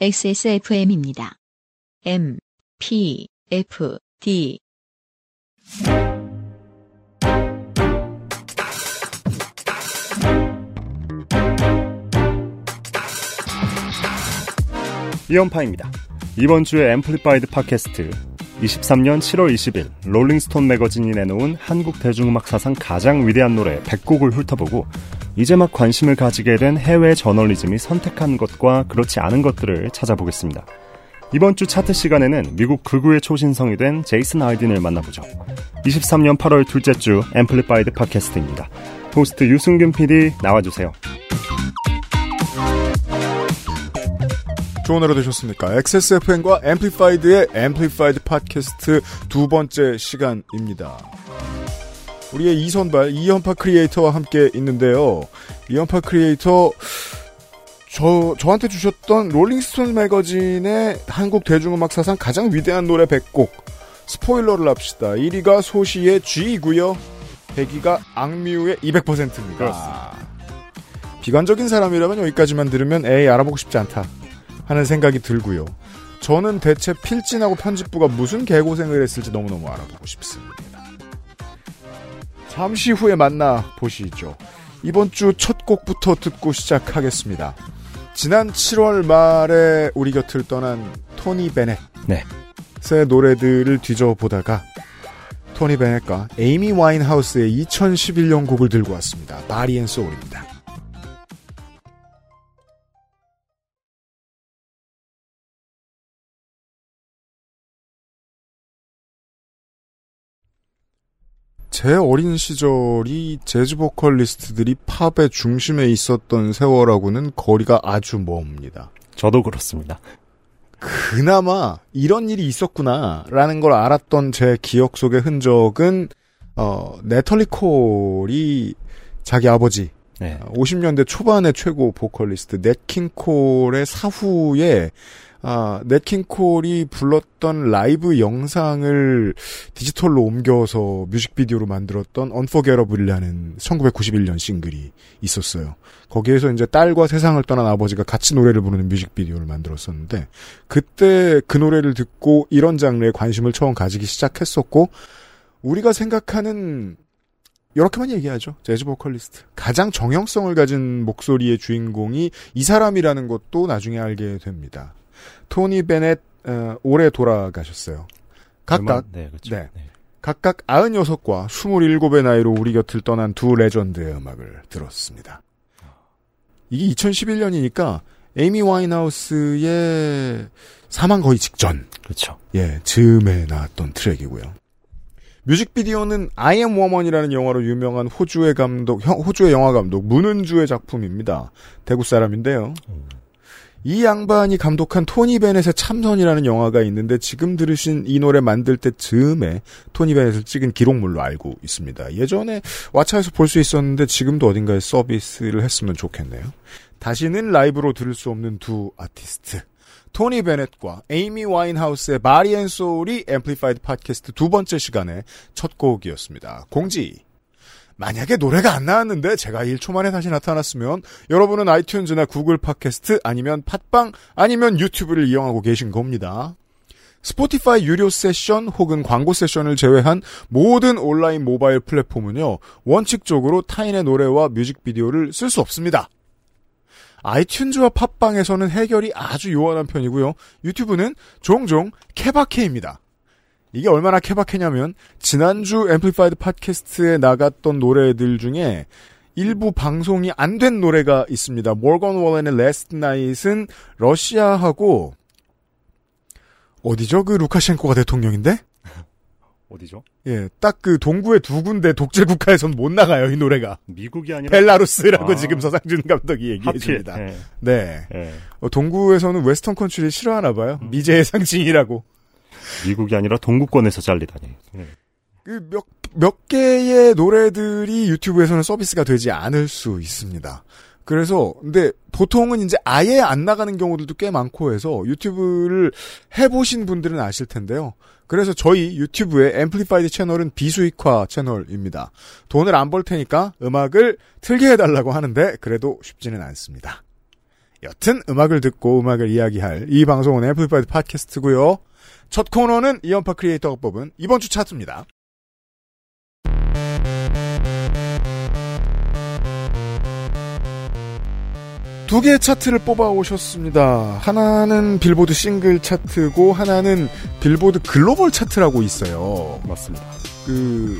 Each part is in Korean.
XSFM입니다. M, P, F, D. 이현파입니다. 이번 주에 앰플리파이드 팟캐스트 23년 7월 20일 롤링스톤 매거진이 내놓은 한국 대중음악 사상 가장 위대한 노래 100곡을 훑어보고 이제 막 관심을 가지게 된 해외 저널리즘이 선택한 것과 그렇지 않은 것들을 찾아보겠습니다. 이번 주 차트 시간에는 미국 극우의 초신성이 된 제이슨 알딘을 만나보죠. 23년 8월 둘째 주 앰플리파이드 팟캐스트입니다. 호스트 유승균 PD 나와주세요. 좋은 하루 되셨습니까? XSFM과 앰플리파이드의 앰플리파이드 팟캐스트 두 번째 시간입니다. 우리의 이선발 이현파 크리에이터와 함께 있는데요. 이현파 크리에이터 저 저한테 주셨던 롤링스톤 매거진의 한국 대중음악 사상 가장 위대한 노래 100곡 스포일러를 합시다. 1위가 소시의 Gee이고요. 100위가 악뮤의 200%입니다. 그렇습니다. 비관적인 사람이라면 여기까지만 들으면 에이 알아보고 싶지 않다 하는 생각이 들고요. 저는 대체 필진하고 편집부가 무슨 개고생을 했을지 너무너무 알아보고 싶습니다. 잠시 후에 만나 보시죠. 이번 주 첫 곡부터 듣고 시작하겠습니다. 지난 7월 말에 우리 곁을 떠난 토니 베넷. 네. 의 노래들을 뒤져보다가 토니 베넷과 에이미 와인하우스의 2011년 곡을 들고 왔습니다. Body and Soul입니다. 제 어린 시절이 재즈 보컬리스트들이 팝의 중심에 있었던 세월하고는 거리가 아주 멉니다. 저도 그렇습니다. 그나마 이런 일이 있었구나라는 걸 알았던 제 기억 속의 흔적은 어 네털리 콜이 자기 아버지 네. 50년대 초반의 최고 보컬리스트 넷킹 콜의 사후에 아, 넷킹 콜이 불렀던 라이브 영상을 디지털로 옮겨서 뮤직비디오로 만들었던 Unforgettable이라는 1991년 싱글이 있었어요. 거기에서 이제 딸과 세상을 떠난 아버지가 같이 노래를 부르는 뮤직비디오를 만들었었는데 그때 그 노래를 듣고 이런 장르에 관심을 처음 가지기 시작했었고 우리가 생각하는 이렇게만 얘기하죠. 재즈 보컬리스트. 가장 정형성을 가진 목소리의 주인공이 이 사람이라는 것도 나중에 알게 됩니다. 토니 베넷 어, 올해 돌아가셨어요. 각각 네, 그렇죠. 네. 각각 96과 27의 나이로 우리 곁을 떠난 두 레전드의 음악을 들었습니다. 이게 2011년이니까 에이미 와인하우스의 사망 거의 직전 그렇죠. 예, 즈음에 나왔던 트랙이고요. 뮤직비디오는 I am woman이라는 영화로 유명한 호주의 감독, 형- 호주의 영화 감독 문은주의 작품입니다. 대구 사람인데요. 이 양반이 감독한 토니 베넷의 참선이라는 영화가 있는데 지금 들으신 이 노래 만들 때 즈음에 토니 베넷을 찍은 기록물로 알고 있습니다. 예전에 왓챠에서 볼 수 있었는데 지금도 어딘가에 서비스를 했으면 좋겠네요. 다시는 라이브로 들을 수 없는 두 아티스트. 토니 베넷과 에이미 와인하우스의 Body and Soul이 앰플리파이드 팟캐스트 두 번째 시간의 첫 곡이었습니다. 공지. 만약에 노래가 안 나왔는데 제가 1초 만에 다시 나타났으면 여러분은 아이튠즈나 구글 팟캐스트 아니면 팟빵 아니면 유튜브를 이용하고 계신 겁니다. 스포티파이 유료 세션 혹은 광고 세션을 제외한 모든 온라인 모바일 플랫폼은요, 원칙적으로 타인의 노래와 뮤직비디오를 쓸 수 없습니다. 아이튠즈와 팟빵에서는 해결이 아주 요원한 편이고요. 유튜브는 종종 케바케입니다. 이게 얼마나 케바케냐면 지난주 Amplified 팟캐스트에 나갔던 노래들 중에 일부 방송이 안 된 노래가 있습니다. 모건 월렌의 Last Night은 러시아하고 어디죠? 그 루카셴코가 대통령인데? 어디죠? 예, 딱 그 동구의 두 군데 독재 국가에선 못 나가요, 이 노래가. 미국이 아니라 벨라루스라고 아. 지금 서상준 감독이 얘기해. 줍니다. 네. 네. 네. 어, 동구에서는 웨스턴 컨트리를 싫어하나 봐요. 음. 미제의 상징이라고. 미국이 아니라 동구권에서 잘리다니. 네. 그 몇, 몇 개의 노래들이 유튜브에서는 서비스가 되지 않을 수 있습니다. 그래서, 근데 보통은 이제 아예 안 나가는 경우들도 꽤 많고 해서 유튜브를 해보신 분들은 아실 텐데요. 그래서 저희 유튜브의 Amplified 채널은 비수익화 채널입니다. 돈을 안 벌 테니까 음악을 틀게 해달라고 하는데 그래도 쉽지는 않습니다. 여튼 음악을 듣고 음악을 이야기할 이 방송은 Amplified 팟캐스트고요. 첫 코너는 이연파 크리에이터가 뽑은 이번 주 차트입니다. 두 개의 차트를 뽑아 오셨습니다. 하나는 빌보드 싱글 차트고 하나는 빌보드 글로벌 차트라고 있어요. 맞습니다. 그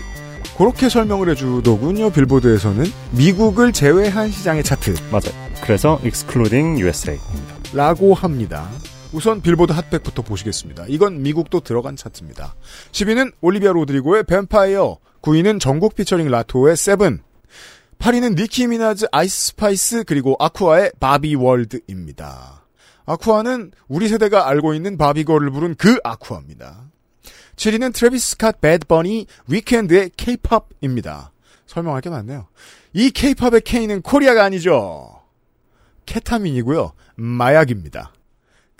그렇게 설명을 해주더군요. 빌보드에서는 미국을 제외한 시장의 차트. 맞아요. 그래서 excluding USA입니다. 라고 합니다. 우선 빌보드 핫백부터 보시겠습니다. 이건 미국도 들어간 차트입니다. 10위는 올리비아 로드리고의 뱀파이어, 9위는 정국 피처링 라토의 Seven, 8위는 니키 미나즈 아이스 스파이스 그리고 아쿠아의 Barbie World입니다. 아쿠아는 우리 세대가 알고 있는 Barbie Girl을 부른 그 아쿠아입니다. 7위는 트래비스 스캇 배드버니 위켄드의 K-pop입니다. 설명할 게 많네요. 이 K-pop의 K는 코리아가 아니죠. 케타민이고요. 마약입니다.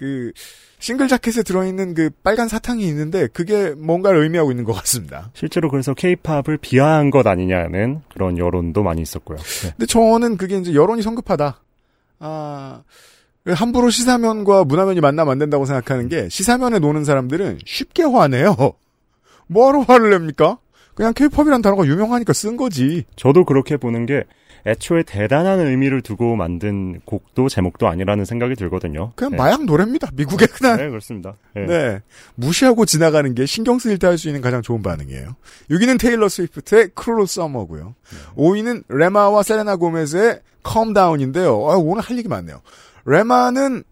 그 싱글 자켓에 들어있는 그 빨간 사탕이 있는데 그게 뭔가를 의미하고 있는 것 같습니다. 실제로 그래서 케이팝을 비하한 것 아니냐는 그런 여론도 많이 있었고요. 네. 근데 저는 그게 이제 여론이 성급하다. 아, 함부로 시사면과 문화면이 만나면 안 된다고 생각하는 게 시사면에 노는 사람들은 쉽게 화내요. 뭐하러 화를 냅니까? 그냥 케이팝이란 단어가 유명하니까 쓴 거지. 저도 그렇게 보는 게 애초에 대단한 의미를 두고 만든 곡도 제목도 아니라는 생각이 들거든요. 그냥 네. 마약 노래입니다. 미국의 흔한. 네, 그렇습니다. 네. 네. 무시하고 지나가는 게 신경 쓰일 때 할 수 있는 가장 좋은 반응이에요. 6위는 테일러 스위프트의 Cruel Summer고요. 5위는 레마와 셀레나 고메즈의 Calm Down인데요. 아, 오늘 할 얘기 많네요. 레마는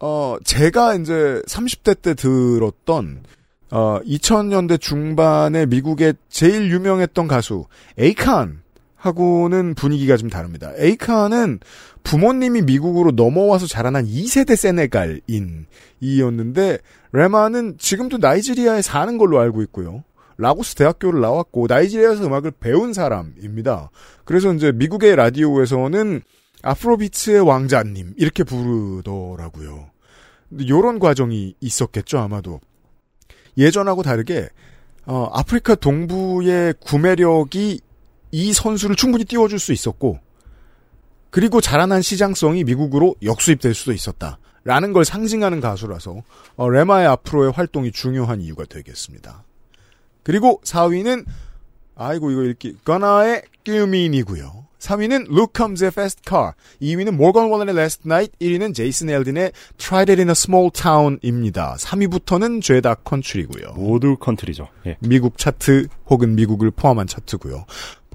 어 제가 이제 30대 때 들었던 어 2000년대 중반에 미국의 제일 유명했던 가수 에이칸 하고는 분위기가 좀 다릅니다. 에이칸은 부모님이 미국으로 넘어와서 자라난 2세대 세네갈인이었는데 레마는 지금도 나이지리아에 사는 걸로 알고 있고요. 라고스 대학교를 나왔고 나이지리아에서 음악을 배운 사람입니다. 그래서 이제 미국의 라디오에서는 아프로비츠의 왕자님 이렇게 부르더라고요. 요런 과정이 있었겠죠 아마도. 예전하고 다르게 어, 아프리카 동부의 구매력이 이 선수를 충분히 띄워줄 수 있었고 그리고 자라난 시장성이 미국으로 역수입될 수도 있었다. 라는 걸 상징하는 가수라서 어, 레마의 앞으로의 활동이 중요한 이유가 되겠습니다. 그리고 4위는 아이고 이거 읽기 거나의 끼우민이고요. 3위는 Luke Combs의 Fast Car, 2위는 모건 월런의 Last Night, 1위는 제이슨 엘든의 Try That in a Small Town입니다. 3위부터는 죄다 컨트리고요. 모두 컨트리죠. 예. 미국 차트 혹은 미국을 포함한 차트고요.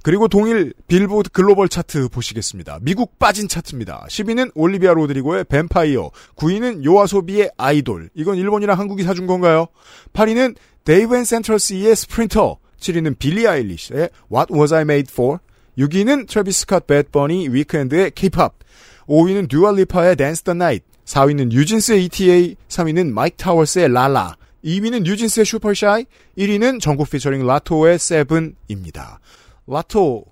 그리고 동일 빌보드 글로벌 차트 보시겠습니다. 미국 빠진 차트입니다. 10위는 올리비아 로드리고의 뱀파이어, 9위는 요아소비의 아이돌. 이건 일본이랑 한국이 사준 건가요? 8위는 데이브 앤 센트럴 씨의 Sprinter, 7위는 빌리 아일리시의 What Was I Made For, 6위는 트래비스 스캇 배드버니 위켄드의 K-pop, 5위는 두아 리파의 Dance the Night, 4위는 뉴진스의 ETA, 3위는 마이크 타워스의 LALA, 2위는 뉴진스의 Super Shy, 1위는 정국 피처링 라토의 Seven입니다. 라토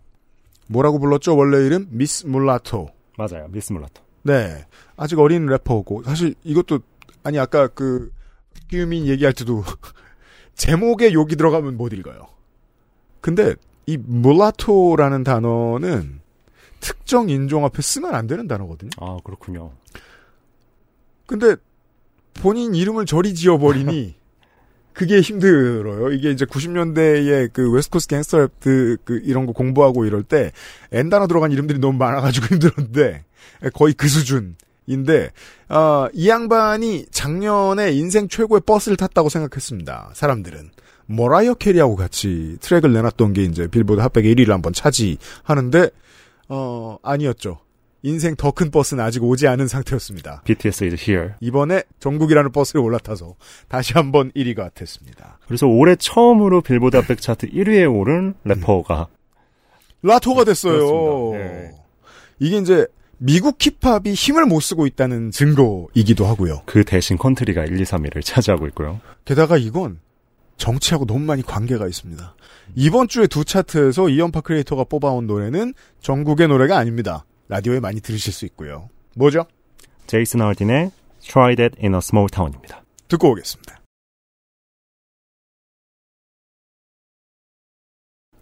뭐라고 불렀죠? 원래 이름 미스 물라토. 맞아요. 미스 물라토. 네. 아직 어린 래퍼고 사실 이것도 아니 아까 그 끼우민 얘기할 때도 제목에 욕이 들어가면 못 읽어요. 근데 이 물라토라는 단어는 특정 인종 앞에 쓰면 안 되는 단어거든요. 아, 그렇군요. 근데 본인 이름을 저리 지어버리니 그게 힘들어요. 이게 이제 90년대에 그 West Coast 갱스터 랩 그, 그 이런 거 공부하고 이럴 때 N 단어 들어간 이름들이 너무 많아가지고 힘들었는데 거의 그 수준인데 어, 이 양반이 작년에 인생 최고의 버스를 탔다고 생각했습니다. 사람들은 머라이어 캐리하고 같이 트랙을 내놨던 게 이제 빌보드 핫백 1위를 한번 차지하는데 어 아니었죠. 인생 더 큰 버스는 아직 오지 않은 상태였습니다. BTS is here. 이번에 정국이라는 버스에 올라타서 다시 한번 1위가 됐습니다. 그래서 올해 처음으로 빌보드 핫백 차트 1위에 오른 래퍼가 라토가 됐어요. 예. 이게 이제 미국 힙합이 힘을 못 쓰고 있다는 증거이기도 하고요. 그 대신 컨트리가 1, 2, 3위를 차지하고 있고요. 게다가 이건 정치하고 너무 많이 관계가 있습니다. 이번 주에 두 차트에서 이현파 크리에이터가 뽑아온 노래는 정국의 노래가 아닙니다. 라디오에 많이 들으실 수 있고요. 뭐죠? 제이슨 알딘의 Try That in a Small Town입니다. 듣고 오겠습니다.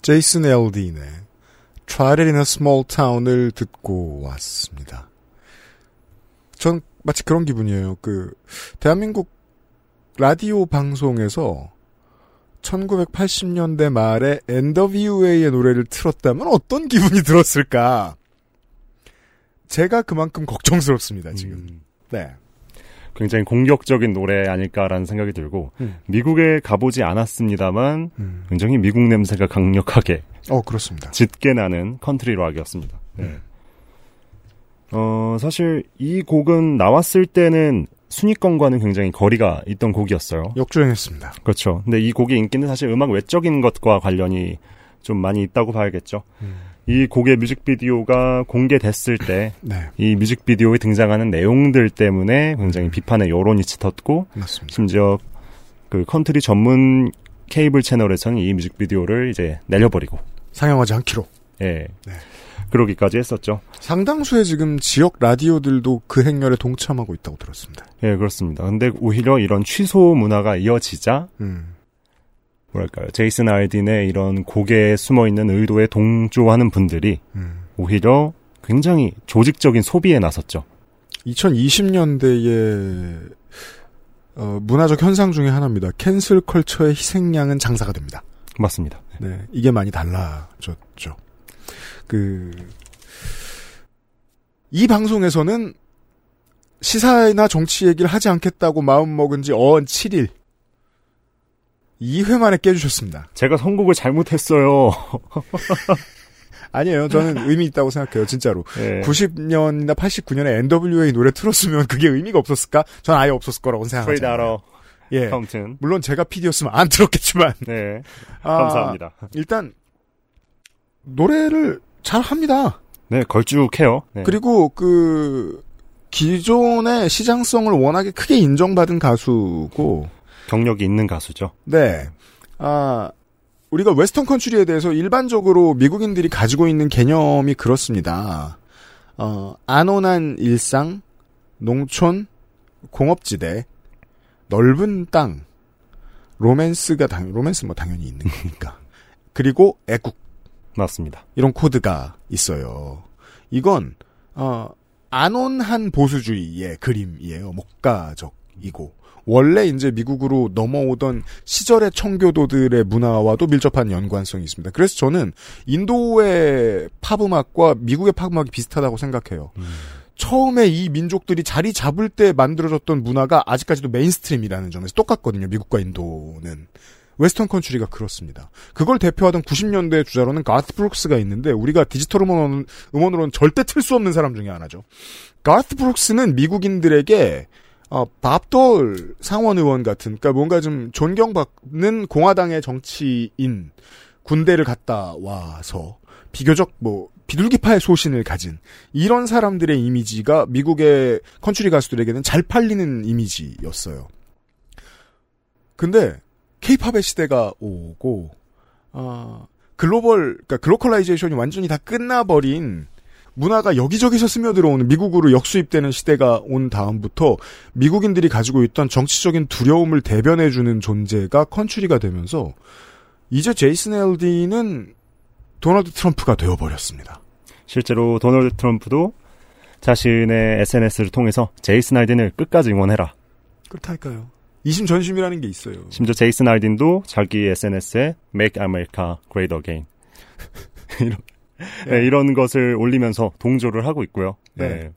제이슨 알딘의 Try That in a Small Town을 듣고 왔습니다. 전 마치 그런 기분이에요. 그 대한민국 라디오 방송에서 1980년대 말에 엔더뷰웨이의 노래를 틀었다면 어떤 기분이 들었을까? 제가 그만큼 걱정스럽습니다, 지금. 음, 네. 굉장히 공격적인 노래 아닐까라는 생각이 들고 음. 미국에 가보지 않았습니다만 음. 굉장히 미국 냄새가 강력하게 어, 그렇습니다. 짙게 나는 컨트리 락이었습니다. 네. 음. 어, 사실 이 곡은 나왔을 때는 순위권과는 굉장히 거리가 있던 곡이었어요. 역주행했습니다. 그렇죠. 근데 이 곡의 인기는 사실 음악 외적인 것과 관련이 좀 많이 있다고 봐야겠죠. 음. 이 곡의 뮤직비디오가 공개됐을 때 네, 이 뮤직비디오에 등장하는 내용들 때문에 굉장히 비판의 여론이 짙었고 맞습니다. 심지어 그 컨트리 전문 케이블 채널에서는 이 뮤직비디오를 이제 내려버리고 상영하지 않기로. 예 네. 그러기까지 했었죠. 상당수의 지금 지역 라디오들도 그 행렬에 동참하고 있다고 들었습니다. 예 그렇습니다. 근데 오히려 이런 취소 문화가 이어지자 음. 뭐랄까요 제이슨 알딘의 이런 곡에 숨어 있는 의도에 동조하는 분들이 음. 오히려 굉장히 조직적인 소비에 나섰죠. 2020년대의 어, 문화적 현상 중의 하나입니다. 캔슬 컬처의 희생양은 장사가 됩니다. 맞습니다. 네, 이게 많이 달라졌죠. 그, 이 방송에서는 시사나 정치 얘기를 하지 않겠다고 마음먹은 지 어언 7일. 2회 만에 깨주셨습니다. 제가 선곡을 잘못했어요. 아니에요. 저는 의미 있다고 생각해요. 진짜로. 예. 90년이나 89년에 NWA 노래 틀었으면 그게 의미가 없었을까? 전 아예 없었을 거라고 생각합니다. 예. 아무튼 물론 제가 PD였으면 안 틀었겠지만. 네 아, 감사합니다. 일단 노래를 잘 합니다. 네 걸쭉해요. 네. 그리고 그 기존의 시장성을 워낙에 크게 인정받은 가수고, 경력이 있는 가수죠. 네. 아, 우리가 웨스턴 컨츄리에 대해서 일반적으로 미국인들이 가지고 있는 개념이 그렇습니다. 어, 안온한 일상, 농촌, 공업지대, 넓은 땅, 로맨스가 당, 로맨스 뭐 당연히 있는 거니까. 그리고 애국. 맞습니다. 이런 코드가 있어요. 이건 어, 안온한 보수주의의 그림이에요. 목가적이고 원래 이제 미국으로 넘어오던 시절의 청교도들의 문화와도 밀접한 연관성이 있습니다. 그래서 저는 인도의 팝음악과 미국의 팝음악이 비슷하다고 생각해요. 처음에 이 민족들이 자리 잡을 때 만들어졌던 문화가 아직까지도 mainstream이라는 점에서 똑같거든요. 미국과 인도는. 웨스턴 컨츄리가 그렇습니다. 그걸 대표하던 90년대 주자로는 가스 브룩스가 있는데 우리가 디지털 음원, 음원으로는 절대 틀 수 없는 사람 중에 하나죠. 가스 브룩스는 미국인들에게 어, 밥돌 상원 의원 같은 그러니까 뭔가 좀 존경받는 공화당의 정치인 군대를 갔다 와서 비교적 뭐 비둘기파의 소신을 가진 이런 사람들의 이미지가 미국의 컨츄리 가수들에게는 잘 팔리는 이미지였어요. 근데 케이팝의 시대가 오고 아, 글로벌 그러니까 glocalization이 완전히 다 끝나버린 문화가 여기저기서 스며들어오는 미국으로 역수입되는 시대가 온 다음부터 미국인들이 가지고 있던 정치적인 두려움을 대변해주는 존재가 컨츄리가 되면서 이제 제이슨 엘디는 도널드 트럼프가 되어버렸습니다. 실제로 도널드 트럼프도 자신의 SNS를 통해서 제이슨 알딘을 끝까지 응원해라. 그렇다니까요. 이심전심이라는 게 있어요. 심지어 제이슨 알딘도 자기 SNS에 Make America Great Again 이런, 네, 이런 것을 올리면서 동조를 하고 있고요. 네. 네.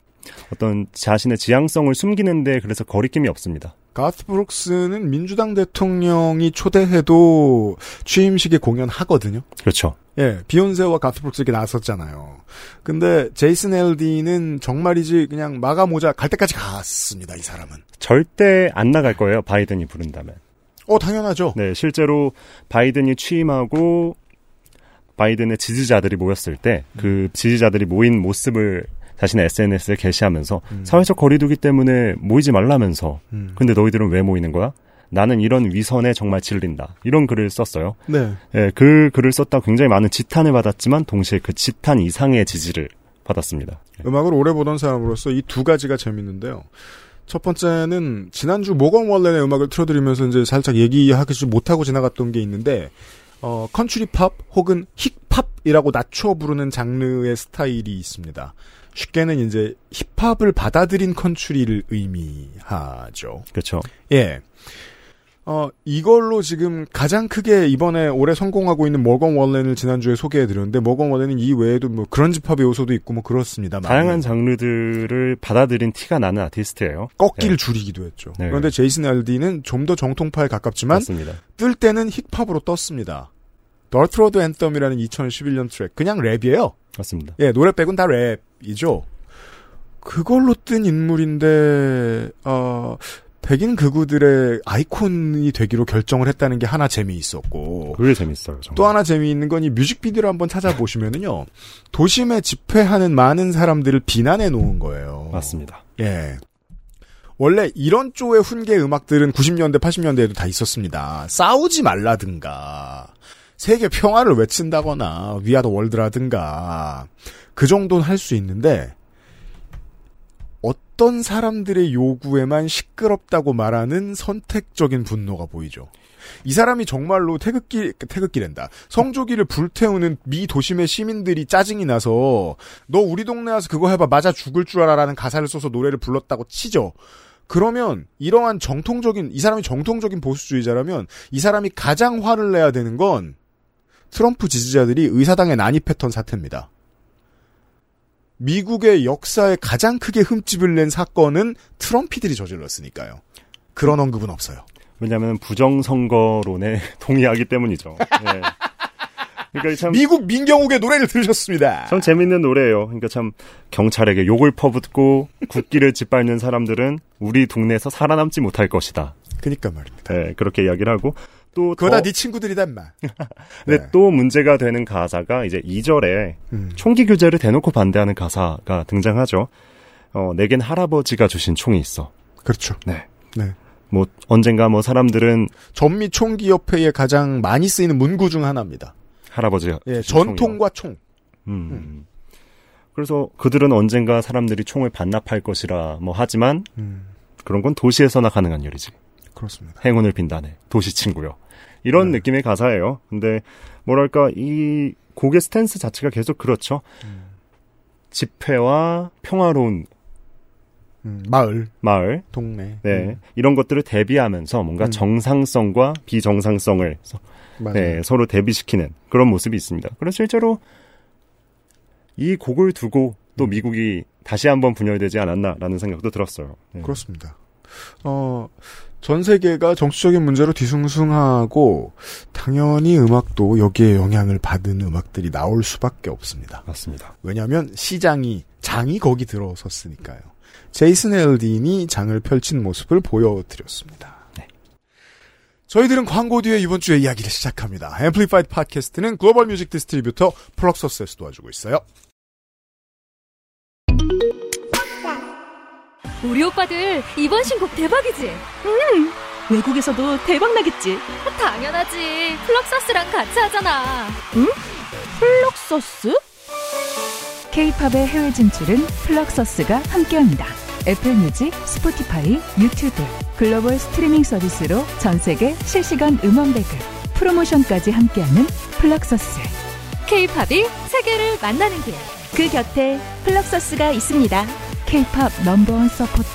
어떤 자신의 지향성을 숨기는데 그래서 거리낌이 없습니다. 가스 브룩스는 민주당 대통령이 초대해도 취임식에 공연하거든요. 그렇죠. 예, 비욘세와 가스 브룩스 이렇게 나섰잖아요. 근데 제이슨 엘디는 정말이지 그냥 마가 모자 갈 때까지 갔습니다. 이 사람은. 절대 안 나갈 거예요. 바이든이 부른다면. 어 당연하죠. 네, 실제로 바이든이 취임하고 바이든의 지지자들이 모였을 때 그 지지자들이 모인 모습을 자신의 SNS에 게시하면서 음. 사회적 거리두기 때문에 모이지 말라면서 음. 근데 너희들은 왜 모이는 거야? 나는 이런 위선에 정말 질린다. 이런 글을 썼어요. 네. 예, 그 글을 썼다 굉장히 많은 지탄을 받았지만 동시에 그 지탄 이상의 지지를 받았습니다. 예. 음악을 오래 보던 사람으로서 이 두 가지가 재밌는데요. 첫 번째는 지난주 모건 월렌의 음악을 틀어드리면서 이제 살짝 얘기하지 못하고 지나갔던 게 있는데 어 컨츄리 팝 혹은 힙합 힙합이라고 낮춰 부르는 장르의 스타일이 있습니다. 쉽게는 이제 힙합을 받아들인 컨츄리를 의미하죠. 그렇죠. 예. 어, 이걸로 지금 가장 크게 이번에 올해 성공하고 있는 머건 월렌을 지난주에 소개해드렸는데, 머건 월렌은 이 외에도 뭐 그런지 팝의 요소도 있고 뭐 그렇습니다. 다양한 장르들을 받아들인 티가 나는 아티스트예요. 꺾기를 네. 줄이기도 했죠. 네. 그런데 제이슨 알디는 좀 더 정통파에 가깝지만, 맞습니다. 뜰 때는 힙합으로 떴습니다. Dirt Road Anthem이라는 2011년 트랙. 그냥 랩이에요. 맞습니다. 예, 노래 빼곤 다 랩이죠. 그걸로 뜬 인물인데, 어, 백인 극우들의 아이콘이 되기로 결정을 했다는 게 하나 재미있었고, 그게 재밌어요. 정말. 또 하나 재미있는 건 이 뮤직비디오를 한번 찾아보시면은요, 도심에 집회하는 많은 사람들을 비난해 놓은 거예요. 맞습니다. 예. 원래 이런 쪽의 훈계 음악들은 90년대, 80년대에도 다 있었습니다. 싸우지 말라든가, 세계 평화를 외친다거나, 위아더 월드라든가, 그 정도는 할 수 있는데, 어떤 사람들의 요구에만 시끄럽다고 말하는 선택적인 분노가 보이죠. 이 사람이 정말로 태극기, 태극기랜다. 성조기를 불태우는 미 도심의 시민들이 짜증이 나서, 너 우리 동네 와서 그거 해봐, 맞아 죽을 줄 알아라는 가사를 써서 노래를 불렀다고 치죠. 그러면 이러한 정통적인 이 사람이 정통적인 보수주의자라면 이 사람이 가장 화를 내야 되는 건 트럼프 지지자들이 의사당에 난입했던 사태입니다. 미국의 역사에 가장 크게 흠집을 낸 사건은 트럼피들이 저질렀으니까요. 그런 언급은 없어요. 왜냐하면 부정선거론에 동의하기 때문이죠. 예. 그러니까 참, 미국 민경욱의 노래를 들으셨습니다. 참 재밌는 노래예요. 그러니까 참 경찰에게 욕을 퍼붓고 국기를 짓밟는 사람들은 우리 동네에서 살아남지 못할 것이다. 그니까 말입니다. 예, 그렇게 이야기를 하고 또 그거 다 더- 네 친구들이다 인마. 근데 네. 또 문제가 되는 가사가 이제 2절에 음. 총기 규제를 대놓고 반대하는 가사가 등장하죠. 어, 내겐 할아버지가 주신 총이 있어. 그렇죠. 네. 네. 뭐 언젠가 뭐 사람들은 전미 총기 협회에 가장 많이 쓰이는 문구 중 하나입니다. 할아버지가 예. 전통과 총. 음. 그래서 그들은 언젠가 사람들이 총을 반납할 것이라 뭐 하지만 음, 그런 건 도시에서나 가능한 일이지. 그렇습니다. 행운을 빈다네. 도시 친구요. 이런 네. 느낌의 가사예요. 근데 뭐랄까 이 곡의 스탠스 자체가 계속 그렇죠. 음. 집회와 평화로운 음, 마을, 마을, 동네. 네 음, 이런 것들을 대비하면서 뭔가 음. 정상성과 비정상성을. 네, 서로 대비시키는 그런 모습이 있습니다. 그래서 실제로 이 곡을 두고 또 음. 미국이 다시 한번 분열되지 않았나라는 생각도 들었어요. 네. 그렇습니다. 어, 전 세계가 정치적인 문제로 뒤숭숭하고 당연히 음악도 여기에 영향을 받은 음악들이 나올 수밖에 없습니다. 맞습니다. 왜냐하면 시장이 장이 거기 들어섰으니까요. 제이슨 엘딘이 장을 펼친 모습을 보여드렸습니다. 네. 저희들은 광고 뒤에 이번 주에 이야기를 시작합니다. Amplified 팟캐스트는 global music distributor Fluxus에서 도와주고 있어요. 우리 오빠들 이번 신곡 대박이지? 외국에서도 대박 나겠지. 당연하지. Fluxus랑 같이 하잖아. Fluxus? K-팝의 해외 진출은 Fluxus가 함께합니다. Apple Music, Spotify, YouTube, 글로벌 스트리밍 서비스로 전 세계 실시간 음원 배급, 프로모션까지 함께하는 Fluxus. K-팝이 세계를 만나는 길. 그 곁에 Fluxus가 있습니다. K-팝 number one supporter,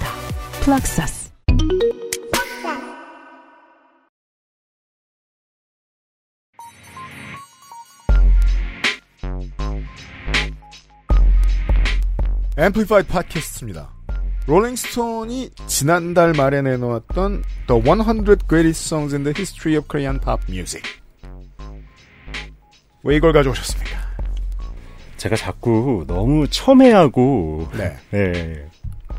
Fluxus. Amplified 팟캐스트입니다. Rolling Stone이 지난달 말에 내놓았던 The 100 Greatest Songs in the History of Korean Pop Music. 왜 이걸 가져오셨습니까? 제가 자꾸 너무 첨예하고 네. 네,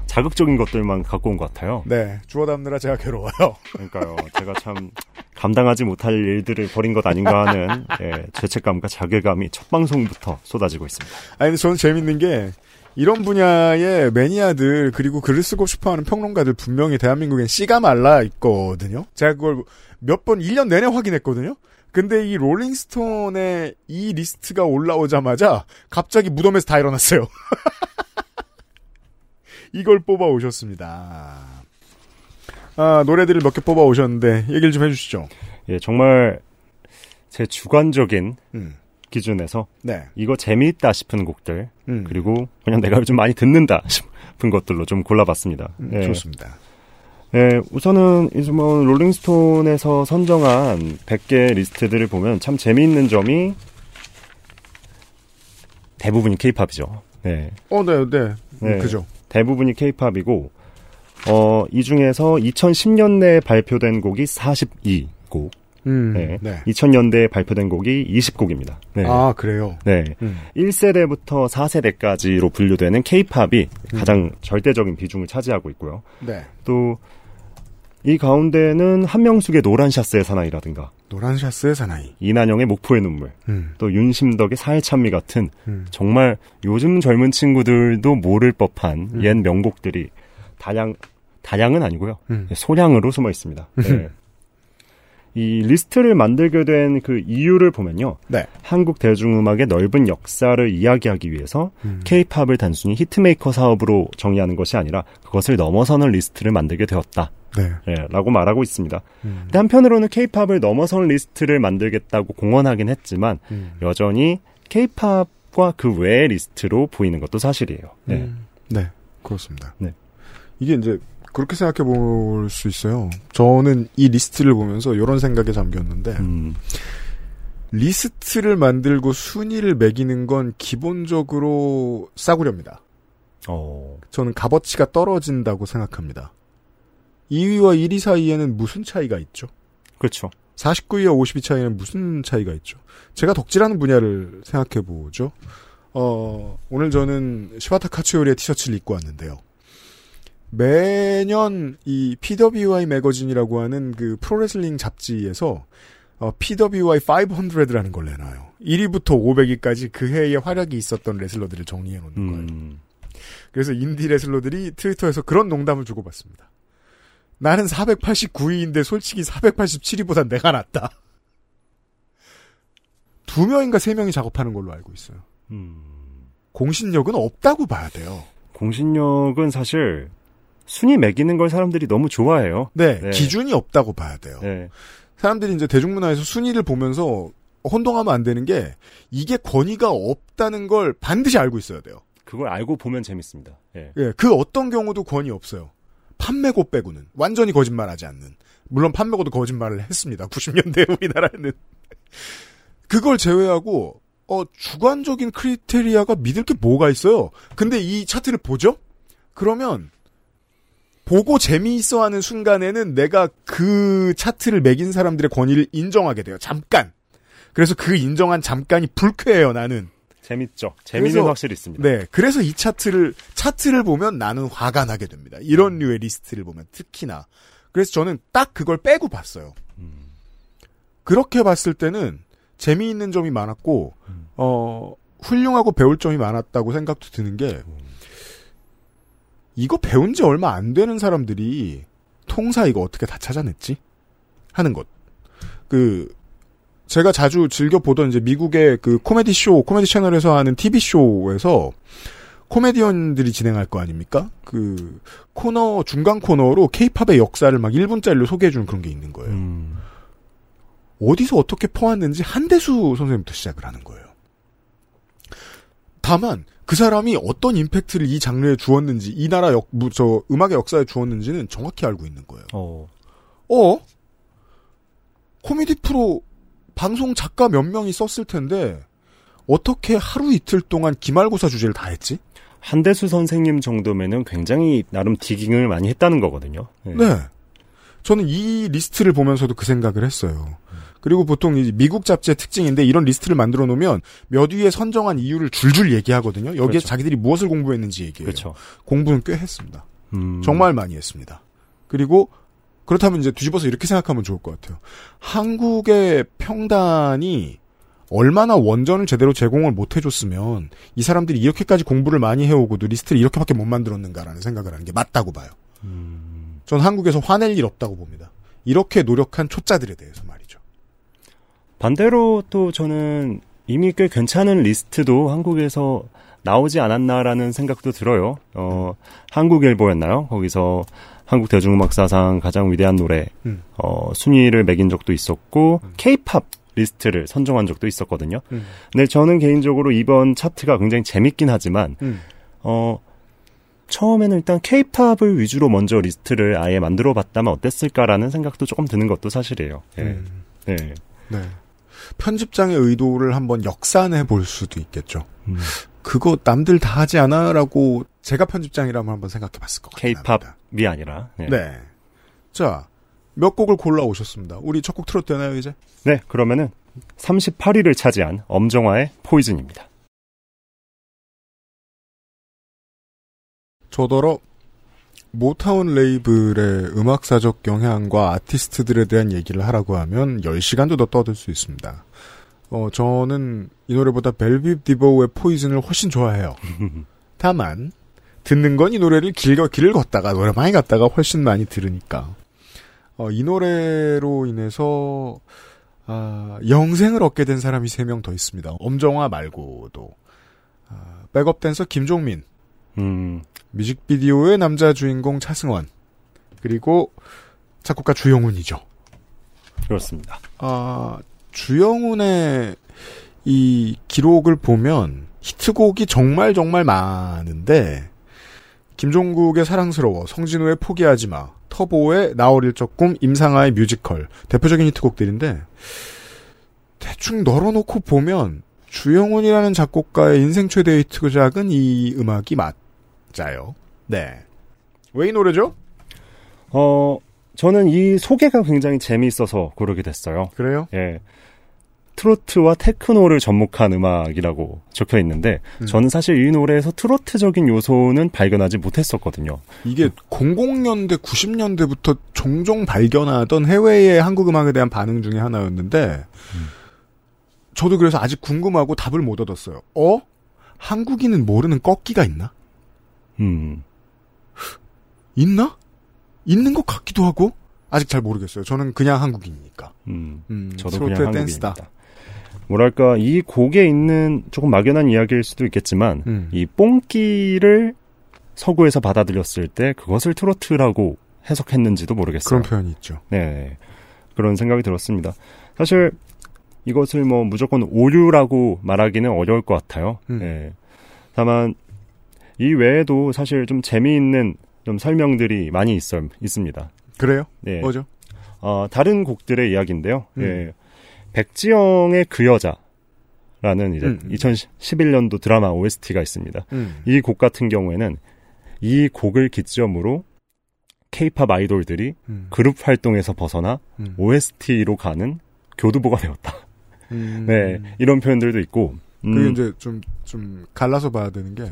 자극적인 것들만 갖고 온 것 같아요. 네. 주워 담느라 제가 괴로워요. 그러니까요. 제가 참 감당하지 못할 일들을 벌인 것 아닌가 하는 예, 죄책감과 자괴감이 첫 방송부터 쏟아지고 있습니다. 아니, 근데 저는 재밌는 게, 이런 분야의 매니아들, 그리고 글을 쓰고 싶어 하는 평론가들 분명히 대한민국엔 씨가 말라 있거든요? 제가 그걸 몇 번, 1년 내내 확인했거든요? 근데 이 롤링스톤의 이 리스트가 올라오자마자 갑자기 무덤에서 다 일어났어요. 이걸 뽑아 오셨습니다. 아, 노래들을 몇 개 뽑아 오셨는데, 얘기를 좀 해주시죠. 예, 정말 제 주관적인 음. 기준에서 네. 이거 재미있다 싶은 곡들 음. 그리고 그냥 내가 요즘 많이 듣는다 싶은 것들로 좀 골라봤습니다. 음, 네. 좋습니다. 네, 우선은 이제 뭐 롤링스톤에서 선정한 100개 리스트들을 보면 참 재미있는 점이 대부분이 케이팝이죠. 네. 어, 네, 네. 네. 음, 그죠. 대부분이 케이팝이고 어, 이 중에서 2010년대에 발표된 곡이 42곡, 음, 네. 네. 2000년대에 발표된 곡이 20곡입니다. 네. 아, 그래요. 네. 음. 1세대부터 4세대까지로 분류되는 케이팝이 가장 절대적인 비중을 차지하고 있고요. 네. 또, 이 가운데는 한명숙의 노란 샤스의 사나이라든가, 노란 샤스의 사나이. 이난영의 목포의 눈물, 음. 또 윤심덕의 사의 찬미 같은 음. 정말 요즘 젊은 친구들도 모를 법한 음. 옛 명곡들이 다량, 다량은 아니고요. 음. 소량으로 숨어 있습니다. 네. 이 리스트를 만들게 된 그 이유를 보면요. 네. 한국 대중음악의 넓은 역사를 이야기하기 위해서 음. 케이팝을 단순히 hitmaker 사업으로 정의하는 것이 아니라 그것을 넘어서는 리스트를 만들게 되었다. 네. 예, 라고 말하고 있습니다. 음. 근데 한편으로는 케이팝을 넘어선 리스트를 만들겠다고 공언하긴 했지만 음. 여전히 케이팝과 그 외의 리스트로 보이는 것도 사실이에요. 네. 음. 네. 그렇습니다. 네. 이게 이제 그렇게 생각해 볼 수 있어요. 저는 이 리스트를 보면서 이런 생각에 잠겼는데 음, 리스트를 만들고 순위를 매기는 건 기본적으로 싸구려입니다. 어, 저는 값어치가 떨어진다고 생각합니다. 2위와 1위 사이에는 무슨 차이가 있죠? 그렇죠. 49위와 52 차이는 무슨 차이가 있죠? 제가 덕질하는 분야를 생각해 보죠. 어, 오늘 저는 시바타 카츠요리의 티셔츠를 입고 왔는데요. 매년 이 PWI 매거진이라고 하는 그 프로레슬링 잡지에서 어, PWI 500라는 걸 내놔요. 1위부터 500위까지 그 해에 활약이 있었던 레슬러들을 정리해 놓는 거예요. 음, 그래서 인디 레슬러들이 트위터에서 그런 농담을 주고받습니다. 나는 489위인데 솔직히 487위보단 내가 낫다. 두 명인가 세 명이 작업하는 걸로 알고 있어요. 음. 공신력은 없다고 봐야 돼요. 공신력은 사실 순위 매기는 걸 사람들이 너무 좋아해요. 네, 네. 기준이 없다고 봐야 돼요. 네. 사람들이 이제 대중문화에서 순위를 보면서 혼동하면 안 되는 게 이게 권위가 없다는 걸 반드시 알고 있어야 돼요. 그걸 알고 보면 재밌습니다. 예. 예, 그 어떤 경우도 권위 없어요. 판매고 빼고는 완전히 거짓말하지 않는. 물론 판매고도 거짓말을 했습니다. 90년대 우리나라에는 그걸 제외하고 어 주관적인 크리테리아가 믿을 게 뭐가 있어요. 근데 이 차트를 보죠? 그러면 보고 재미있어 하는 순간에는 내가 그 차트를 매긴 사람들의 권위를 인정하게 돼요. 잠깐. 그래서 그 인정한 잠깐이 불쾌해요. 나는. 재밌죠. 재미는 그래서- 확실히 있습니다. 네, 그래서 이 차트를 차트를 보면 나는 화가 나게 됩니다. 이런 류의 리스트를 보면 특히나. 그래서 저는 딱 그걸 빼고 봤어요. 음. 그렇게 봤을 때는 재미있는 점이 많았고 음. 어 훌륭하고 배울 점이 많았다고 생각도 드는 게 이거 배운 지 얼마 안 되는 사람들이 통사 이거 어떻게 다 찾아냈지? 하는 것. 그 제가 자주 즐겨 보던 이제 미국의 그 코미디 쇼, 코미디 채널에서 하는 TV 쇼에서 코미디언들이 진행할 거 아닙니까? 그 코너 중간 코너로 케이팝의 역사를 막 1분짜리로 소개해 주는 그런 게 있는 거예요. 음. 어디서 어떻게 퍼왔는지 한대수 선생님부터 시작을 하는 거예요. 다만 그 사람이 어떤 임팩트를 이 장르에 주었는지 이 나라 역, 무- 저 음악의 역사에 주었는지는 정확히 알고 있는 거예요. 어. 어? 코미디 프로 방송 작가 몇 명이 썼을 텐데 어떻게 하루 이틀 동안 기말고사 주제를 다 했지? 한대수 선생님 정도면은 굉장히 나름 digging을 많이 했다는 거거든요. 예. 네. 저는 이 리스트를 보면서도 그 생각을 했어요. 그리고 보통 이 미국 잡지의 특징인데 이런 리스트를 만들어 놓으면 몇 위에 선정한 이유를 줄줄 얘기하거든요. 여기에 그렇죠. 자기들이 무엇을 공부했는지 얘기해요. 그렇죠. 공부는 꽤 했습니다. 음. 정말 많이 했습니다. 그리고 그렇다면 이제 뒤집어서 이렇게 생각하면 좋을 것 같아요. 한국의 평단이 얼마나 원전을 제대로 제공을 못 해줬으면 이 사람들이 이렇게까지 공부를 많이 해오고도 리스트를 이렇게밖에 못 만들었는가라는 생각을 하는 게 맞다고 봐요. 음. 전 한국에서 화낼 일 없다고 봅니다. 이렇게 노력한 초짜들에 대해서 말이죠. 반대로 또 저는 이미 꽤 괜찮은 리스트도 한국에서 나오지 않았나라는 생각도 들어요. 어, 한국일보였나요? 거기서 한국 대중음악 사상 가장 위대한 노래 음. 어, 순위를 매긴 적도 있었고 케이팝 리스트를 선정한 적도 있었거든요. 음. 근데 저는 개인적으로 이번 차트가 굉장히 재밌긴 하지만 음. 어 처음에는 일단 케이팝을 위주로 먼저 리스트를 아예 만들어 봤다면 어땠을까라는 생각도 조금 드는 것도 사실이에요. 예. 음. 예. 네. 편집장의 의도를 한번 역산해 볼 수도 있겠죠. 음. 그거 남들 다 하지 않아라고 제가 편집장이라면 한번 생각해 봤을 것 같아요. 케이팝이 아니라. 예. 네. 자, 몇 곡을 골라 오셨습니다. 우리 첫 곡 틀어도 되나요, 이제? 네, 그러면은 38위를 차지한 엄정화의 포이즌입니다. 저더러 모타운 레이블의 음악사적 영향과 아티스트들에 대한 얘기를 하라고 하면 10시간도 더 떠들 수 있습니다. 어, 저는 이 노래보다 벨빕 디보우의 포이즌을 훨씬 좋아해요. 다만 듣는 건 이 노래를 길거 길을 걷다가 노래 많이 갔다가 훨씬 많이 들으니까 어, 이 노래로 인해서 아, 영생을 얻게 된 사람이 3명 더 있습니다. 엄정화 말고도 아, 백업 댄서 김종민 음, 뮤직비디오의 남자 주인공 차승원 그리고 작곡가 주영훈이죠. 그렇습니다. 아, 주영훈의 이 기록을 보면 히트곡이 정말 정말 많은데 김종국의 사랑스러워, 성진우의 포기하지 마, 터보의 나 어릴 적 꿈, 임상아의 뮤지컬 대표적인 히트곡들인데 대충 널어놓고 보면 주영훈이라는 작곡가의 인생 최대 히트작은 이 음악이 맞아요. 네. 왜 이 노래죠? 어, 저는 이 소개가 굉장히 재미있어서 고르게 됐어요. 그래요? 예. 트로트와 테크노를 접목한 음악이라고 적혀 있는데, 음. 저는 사실 이 노래에서 트로트적인 요소는 발견하지 못했었거든요. 이게 00년대, 90년대부터 종종 발견하던 해외의 한국 음악에 대한 반응 중에 하나였는데, 저도 그래서 아직 궁금하고 답을 못 얻었어요. 어? 한국인은 모르는 꺾기가 있나? 음, 있나? 있는 것 같기도 하고, 아직 잘 모르겠어요. 저는 그냥 한국인이니까. 음. 음, 저도 트로트의 그냥 댄스다. 한국인입니다. 뭐랄까 이 곡에 있는 조금 막연한 이야기일 수도 있겠지만 음. 이 뽕끼를 서구에서 받아들였을 때 그것을 트로트라고 해석했는지도 모르겠어요. 그런 표현이 있죠. 네. 그런 생각이 들었습니다. 사실 이것을 뭐 무조건 오류라고 말하기는 어려울 것 같아요. 음. 네. 다만 이 외에도 사실 좀 재미있는 좀 설명들이 많이 있어, 있습니다. 그래요? 네. 뭐죠? 어, 다른 곡들의 이야기인데요. 음. 예. 백지영의 그 여자라는 이제 음. 2011년도 드라마 OST가 있습니다. 음. 이곡 같은 경우에는 이 곡을 기점으로 케이팝 아이돌들이 음. 그룹 활동에서 벗어나 음. OST로 가는 교두보가 되었다. 음. 네, 이런 표현들도 있고. 음, 그게 이제 좀, 좀 갈라서 봐야 되는 게,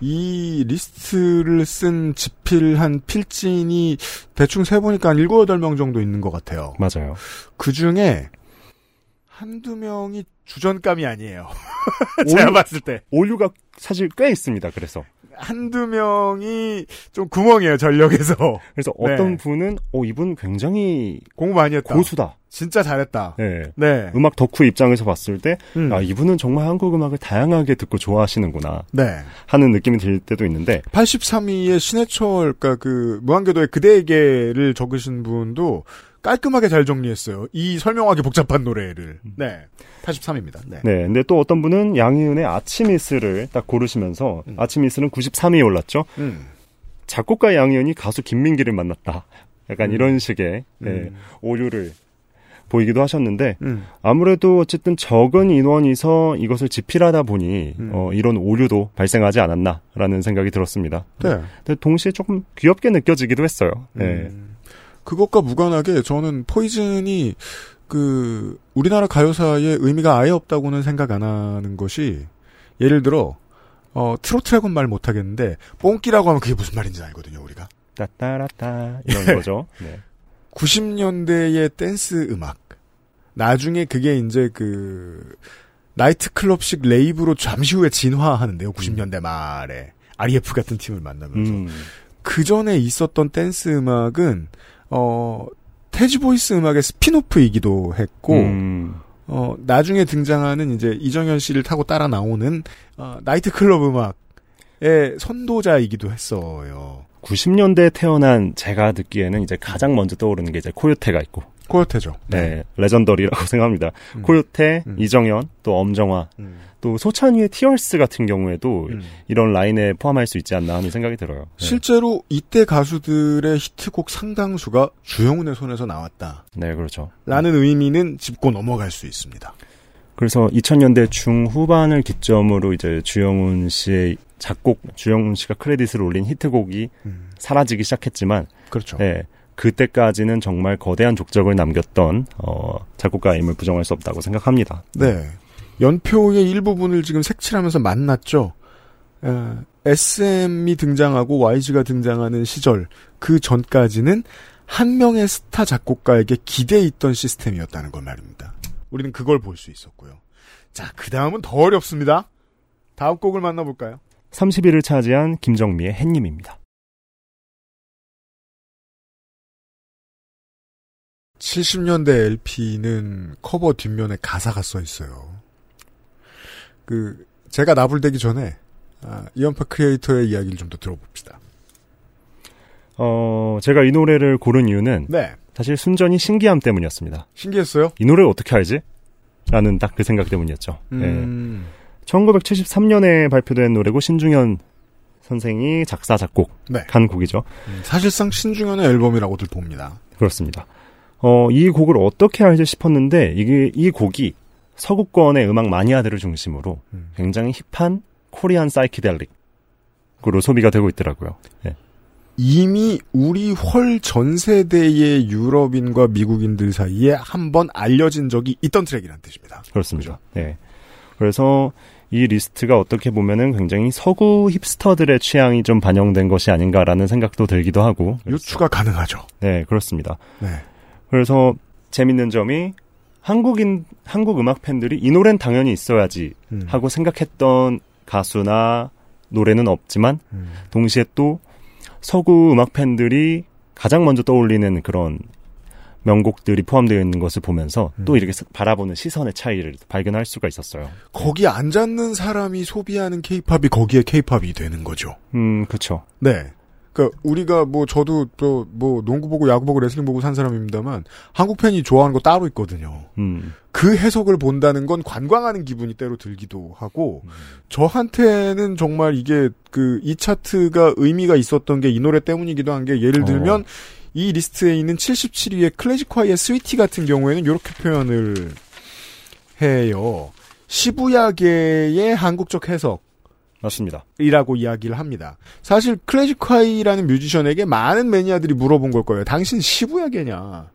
이 리스트를 쓴 지필한 필진이 대충 세보니까 한 7, 8명 정도 있는 것 같아요. 맞아요. 그 중에 한두 명이 주전감이 아니에요. 제가 봤을 때. 오류가 사실 꽤 있습니다. 그래서 한두 명이 좀 구멍이에요, 전력에서. 그래서 네. 어떤 분은 어 이분 굉장히 공부 많이 했다. 고수다. 진짜 잘했다. 네. 네. 음악 덕후 입장에서 봤을 때, 음. 아, 이분은 정말 한국 음악을 다양하게 듣고 좋아하시는구나 네. 하는 느낌이 들 때도 있는데, 83위의 신해철, 그니까 그, 무한궤도의 그대에게를 적으신 분도 깔끔하게 잘 정리했어요. 이 설명하기 복잡한 노래를. 네. 83입니다. 네. 네. 근데 또 어떤 분은 양희은의 아침이스를 딱 고르시면서, 음. 아침이스는 93위에 올랐죠. 음. 작곡가 양희은이 가수 김민기를 만났다. 약간 음. 이런 식의 네, 음. 오류를 보이기도 하셨는데, 음. 아무래도 어쨌든 적은 인원이서 이것을 집필하다 보니, 음. 어, 이런 오류도 발생하지 않았나라는 생각이 들었습니다. 네. 근데 동시에 조금 귀엽게 느껴지기도 했어요. 네. 음. 그것과 무관하게 저는 포이즌이 그 우리나라 가요사에 의미가 아예 없다고는 생각 안 하는 것이 예를 들어 어 트로트라고는 말 못하겠는데 뽕끼라고 하면 그게 무슨 말인지 알거든요 우리가 따따라따 이런 예. 거죠. 네. 90년대의 댄스 음악 나중에 그게 이제 그 나이트클럽식 rave로 잠시 후에 진화하는데요 90년대 말에 REF 같은 팀을 만나면서 음, 그 전에 있었던 댄스 음악은 어 태지 보이스 음악의 spin-off이기도 했고 음, 어 나중에 등장하는 이제 이정현 씨를 타고 따라 나오는 어, 나이트클럽 음악의 선도자이기도 했어요. 90년대에 태어난 제가 듣기에는 이제 가장 먼저 떠오르는 게 이제 코요테가 있고 코요테죠. 네, 레전더리라고 생각합니다. 음. 코요테, 음. 이정현, 또 엄정화, 음. 또 소찬휘의 티얼스 같은 경우에도 음. 이런 라인에 포함할 수 있지 않나 하는 생각이 들어요. 네. 실제로 이때 가수들의 히트곡 상당수가 주영훈의 손에서 나왔다라는 네, 그렇죠. 의미는 짚고 넘어갈 수 있습니다. 그래서 2000년대 중후반을 기점으로 이제 주영훈 씨의 작곡, 주영훈 씨가 크레딧을 올린 히트곡이 음. 사라지기 시작했지만, 그렇죠. 네, 그때까지는 정말 거대한 족적을 남겼던 어, 작곡가임을 부정할 수 없다고 생각합니다. 네. 연표의 일부분을 지금 색칠하면서 만났죠. 에, SM이 등장하고 YG가 등장하는 시절 그 전까지는 한 명의 스타 작곡가에게 기대에 있던 시스템이었다는 걸 말입니다. 우리는 그걸 볼 수 있었고요. 자, 그 다음은 더 어렵습니다. 다음 곡을 만나볼까요? 30위를 차지한 김정미의 햇님입니다. 70년대 LP는 커버 뒷면에 가사가 써 있어요. 그 제가 나불대기 전에 아, 이연파 크리에이터의 이야기를 좀 더 들어봅시다. 어, 제가 이 노래를 고른 이유는 네, 사실 순전히 신기함 때문이었습니다. 신기했어요. 이 노래를 어떻게 알지? 라는 딱 그 생각 때문이었죠. 네. 음, 1973년에 발표된 노래고 신중현 선생이 작사 작곡 네. 한 곡이죠. 음, 사실상 신중현의 앨범이라고들 봅니다. 그렇습니다. 어, 이 곡을 어떻게 알지 싶었는데 이게 이 곡이 서구권의 음악 마니아들을 중심으로 음. 굉장히 hip한 Korean psychedelic으로 소비가 되고 있더라고요. 예. 이미 우리 훨씬 전 세대의 유럽인과 미국인들 사이에 한번 알려진 적이 있던 트랙이라는 뜻입니다. 그렇습니다. 네. 그래서 이 리스트가 어떻게 보면은 굉장히 서구 hipster들의 취향이 좀 반영된 것이 아닌가라는 생각도 들기도 하고. 유추가 가능하죠. 네, 그렇습니다. 네. 그래서 재밌는 점이 한국인 한국 음악 팬들이 이 노래는 당연히 있어야지 음. 하고 생각했던 가수나 노래는 없지만 음. 동시에 또 서구 음악 팬들이 가장 먼저 떠올리는 그런 명곡들이 포함되어 있는 것을 보면서 음. 또 이렇게 스- 바라보는 시선의 차이를 발견할 수가 있었어요. 거기 앉았는 사람이 소비하는 케이팝이 거기에 케이팝이 되는 거죠. 음, 그쵸. 네. 그러니까 우리가 뭐 저도 또 뭐 농구 보고 야구 보고 레슬링 보고 산 사람입니다만 한국 팬이 좋아하는 거 따로 있거든요. 음, 그 해석을 본다는 건 관광하는 기분이 때로 들기도 하고 저한테는 정말 이게 그 이 차트가 의미가 있었던 게 이 노래 때문이기도 한 게 예를 들면 어. 이 리스트에 있는 77위의 클래지콰이의 스위티 같은 경우에는 이렇게 표현을 해요. 시부야계의 한국적 해석 맞습니다. 이라고 이야기를 합니다. 사실 클래지콰이라는 뮤지션에게 많은 매니아들이 물어본 걸 거예요. 당신 시부야계냐?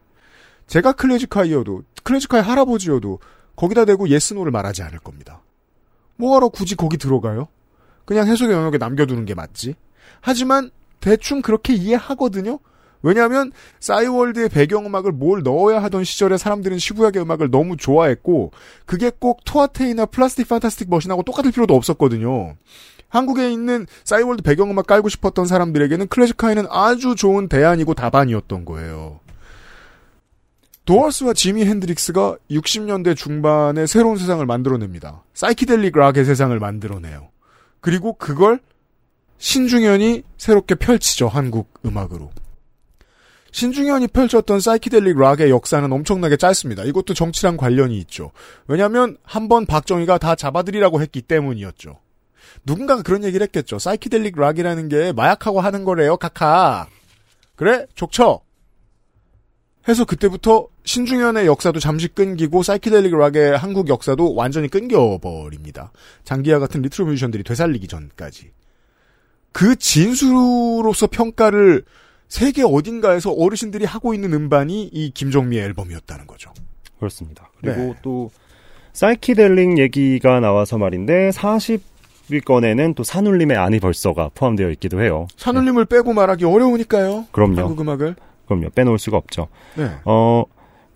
제가 클래지콰이여도 클래지콰이 할아버지여도 거기다 대고 yes no를 말하지 않을 겁니다. 뭐하러 굳이 거기 들어가요? 그냥 해석의 영역에 남겨두는 게 맞지. 하지만 대충 그렇게 이해하거든요. 왜냐하면 싸이월드의 배경음악을 뭘 넣어야 하던 시절에 사람들은 시부야계 음악을 너무 좋아했고 그게 꼭 토와 테이나 플라스틱 판타스틱 머신하고 똑같을 필요도 없었거든요. 한국에 있는 싸이월드 배경음악 깔고 싶었던 사람들에게는 클래지콰이는 아주 좋은 대안이고 답안이었던 거예요. 도어스와 지미 핸드릭스가 60년대 중반에 새로운 세상을 만들어냅니다. 사이키델릭 락의 세상을 만들어내요. 그리고 그걸 신중현이 새롭게 펼치죠, 한국 음악으로. 신중현이 펼쳤던 사이키델릭 락의 역사는 엄청나게 짧습니다. 이것도 정치랑 관련이 있죠. 왜냐하면 한 번 박정희가 다 잡아들이라고 했기 때문이었죠. 누군가가 그런 얘기를 했겠죠. 사이키델릭 락이라는 게 마약하고 하는 거래요, 각하. 그래, 족쳐. 해서 그때부터 신중현의 역사도 잠시 끊기고 사이키델릭 락의 한국 역사도 완전히 끊겨버립니다. 장기하 같은 리트로 뮤지션들이 되살리기 전까지. 그 진수로서 평가를 세계 어딘가에서 어르신들이 하고 있는 음반이 이 김정미의 앨범이었다는 거죠. 그렇습니다. 그리고 네. 또 사이키델릭 얘기가 나와서 말인데 40위권에는 또 산울림의 아니 벌써가 포함되어 있기도 해요. 산울림을 빼고 말하기 어려우니까요. 그럼요. 한국 음악을. 그럼요. 빼놓을 수가 없죠. 네. 어,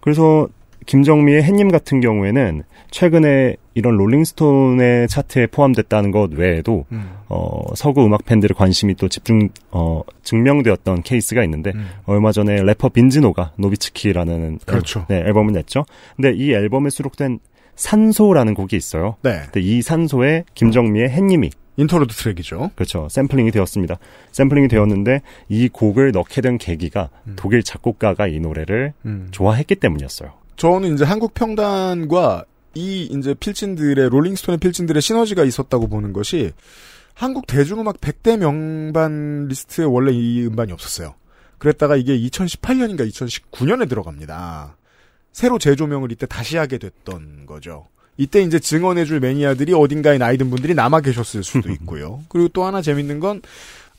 그래서 김정미의 햇님 같은 경우에는 최근에 이런 롤링스톤의 차트에 포함됐다는 것 외에도 음. 어, 서구 음악 팬들의 관심이 또 집중 어, 증명되었던 케이스가 있는데 음. 얼마 전에 래퍼 빈지노가 노비츠키라는 그렇죠. 앨, 네, 앨범을 냈죠. 근데 이 앨범에 수록된 산소라는 곡이 있어요. 네. 근데 이 산소에 김정미의 햇님이 interlude 트랙이죠. 그렇죠. 샘플링이 되었습니다. 샘플링이 되었는데 이 곡을 넣게 된 계기가 음. 독일 작곡가가 이 노래를 음. 좋아했기 때문이었어요. 저는 이제 한국 평단과 이 이제 필진들의 롤링스톤의 필진들의 시너지가 있었다고 보는 것이 한국 대중음악 100대 명반 리스트에 원래 이 음반이 없었어요. 그랬다가 이게 2018년인가 2019년에 들어갑니다. 새로 재조명을 이때 다시 하게 됐던 거죠. 이때 이제 증언해줄 매니아들이 어딘가에 나이든 분들이 남아 계셨을 수도 있고요. 그리고 또 하나 재밌는 건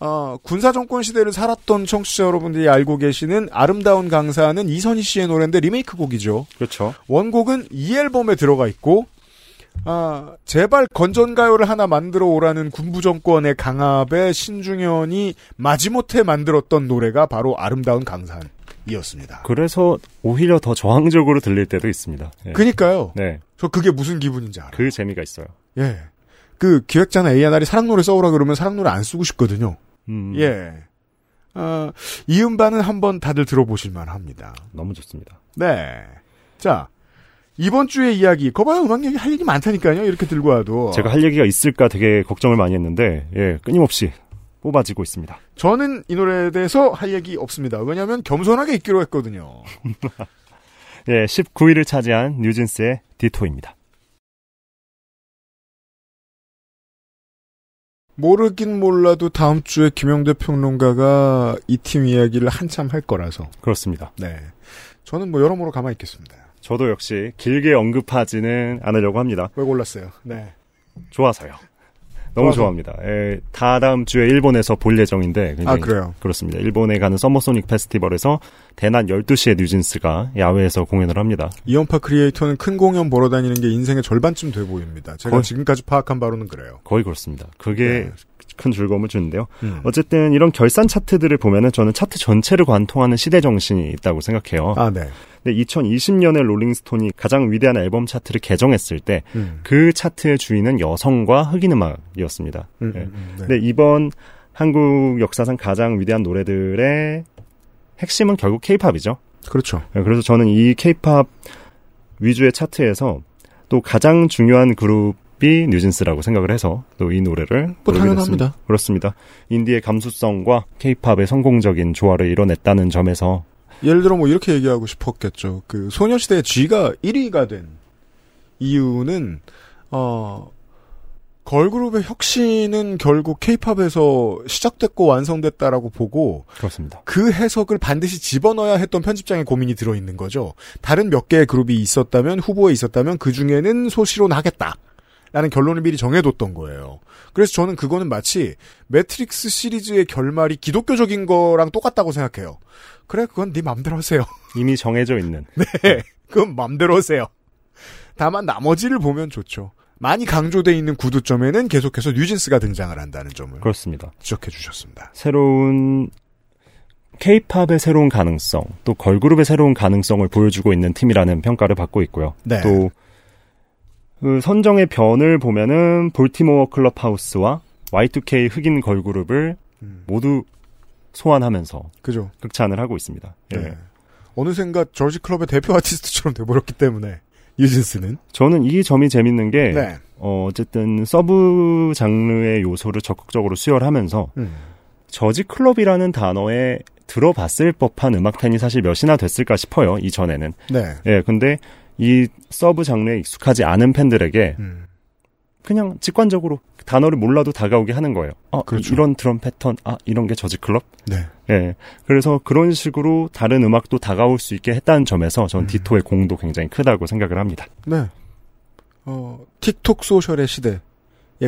어, 군사 정권 시대를 살았던 청취자 여러분들이 알고 계시는 아름다운 강사는 이선희 씨의 노래인데 리메이크 곡이죠. 그렇죠. 원곡은 이 앨범에 들어가 있고 아, 제발 건전가요를 하나 만들어 오라는 군부 정권의 강압에 신중현이 마지못해 만들었던 노래가 바로 아름다운 강산이었습니다. 그래서 오히려 더 저항적으로 들릴 때도 있습니다. 예. 그니까요. 네, 저 그게 무슨 기분인지 알아요. 그 재미가 있어요. 예. 그 기획자나 A&R이 사랑 노래 써오라 그러면 사랑 노래 안 쓰고 싶거든요. 음, 예. 아, 이 음반은 한번 다들 들어보실만 합니다. 너무 좋습니다. 네. 자, 이번 주의 이야기, 거봐요, 음악 얘기 할 얘기 많다니까요, 이렇게 들고 와도. 제가 할 얘기가 있을까 되게 걱정을 많이 했는데 예, 끊임없이 뽑아지고 있습니다. 저는 이 노래에 대해서 할 얘기 없습니다. 왜냐면 겸손하게 있기로 했거든요. 예, 19위를 차지한 뉴진스의 디토입니다. 모르긴 몰라도 다음 주에 김영대 평론가가 이 팀 이야기를 한참 할 거라서. 그렇습니다. 네. 저는 뭐 여러모로 가만히 있겠습니다. 저도 역시 길게 언급하지는 않으려고 합니다. 왜 골랐어요? 네. 좋아서요. 너무 좋아서. 좋아합니다. 예, 다 다음 주에 일본에서 볼 예정인데 굉장히 아, 그래요? 그렇습니다. 일본에 가는 서머소닉 페스티벌에서 대낮 12시에 뉴진스가 야외에서 공연을 합니다. 이현파 creator는 큰 공연 보러 다니는 게 인생의 절반쯤 돼 보입니다. 제가 거의- 지금까지 파악한 바로는 그래요. 거의 그렇습니다. 그게 네. 큰 즐거움을 주는데요. 음. 어쨌든 이런 결산 차트들을 보면은 저는 차트 전체를 관통하는 시대 정신이 있다고 생각해요. 아, 네. 근데 2020년에 롤링스톤이 가장 위대한 앨범 차트를 개정했을 때그 음. 차트의 주인은 여성과 흑인 음악이었습니다. 음, 예. 음, 음, 네. 근데 이번 한국 역사상 가장 위대한 노래들의 핵심은 결국 케이팝이죠. 그렇죠. 예, 그래서 저는 이 케이팝 위주의 차트에서 또 가장 중요한 그룹 이 뉴진스라고 생각을 해서 또 이 노래를 뭐 당연합니다. 그렇습니다. 인디의 감수성과 케이팝의 성공적인 조화를 이뤄냈다는 점에서 예를 들어 뭐 이렇게 얘기하고 싶었겠죠. 그 소녀시대 G가 1위가 된 이유는 어 걸그룹의 혁신은 결국 케이팝에서 시작됐고 완성됐다라고 보고 그렇습니다. 그 해석을 반드시 집어넣어야 했던 편집장의 고민이 들어있는 거죠. 다른 몇 개의 그룹이 있었다면 후보에 있었다면 그 중에는 소시로 가겠다. 라는 결론을 미리 정해뒀던 거예요. 그래서 저는 그거는 마치 매트릭스 시리즈의 결말이 기독교적인 거랑 똑같다고 생각해요. 그래, 그건 네 맘대로 하세요. 이미 정해져 있는 네, 그건 맘대로 하세요. 다만 나머지를 보면 좋죠. 많이 강조돼 있는 구두점에는 계속해서 뉴진스가 등장을 한다는 점을 그렇습니다. 지적해 주셨습니다. 새로운 케이팝의 새로운 가능성, 또 걸그룹의 새로운 가능성을 보여주고 있는 팀이라는 평가를 받고 있고요. 네. 또, 그 선정의 변을 보면은 볼티모어 클럽하우스와 Y2K 흑인 걸그룹을 음, 모두 소환하면서 그죠? 극찬을 하고 있습니다. 예. 네. 어느샌가 Jersey club의 대표 아티스트처럼 돼버렸기 때문에 뉴진스는 저는 이 점이 재밌는 게, 네. 어, 어쨌든 sub 장르의 요소를 적극적으로 수혈하면서 음. Jersey club이라는 단어에 들어봤을 법한 음악 팬이 사실 몇이나 됐을까 싶어요, 이전에는. 네. 예, 근데 이 sub 장르에 익숙하지 않은 팬들에게 음. 그냥 직관적으로 단어를 몰라도 다가오게 하는 거예요. 아, 그렇죠. 이런 드럼 패턴, 아, 이런 게 Jersey club? 네. 예. 그래서 그런 식으로 다른 음악도 다가올 수 있게 했다는 점에서 전 음. 디토의 공도 굉장히 크다고 생각을 합니다. 네. 어, 틱톡 소셜의 시대에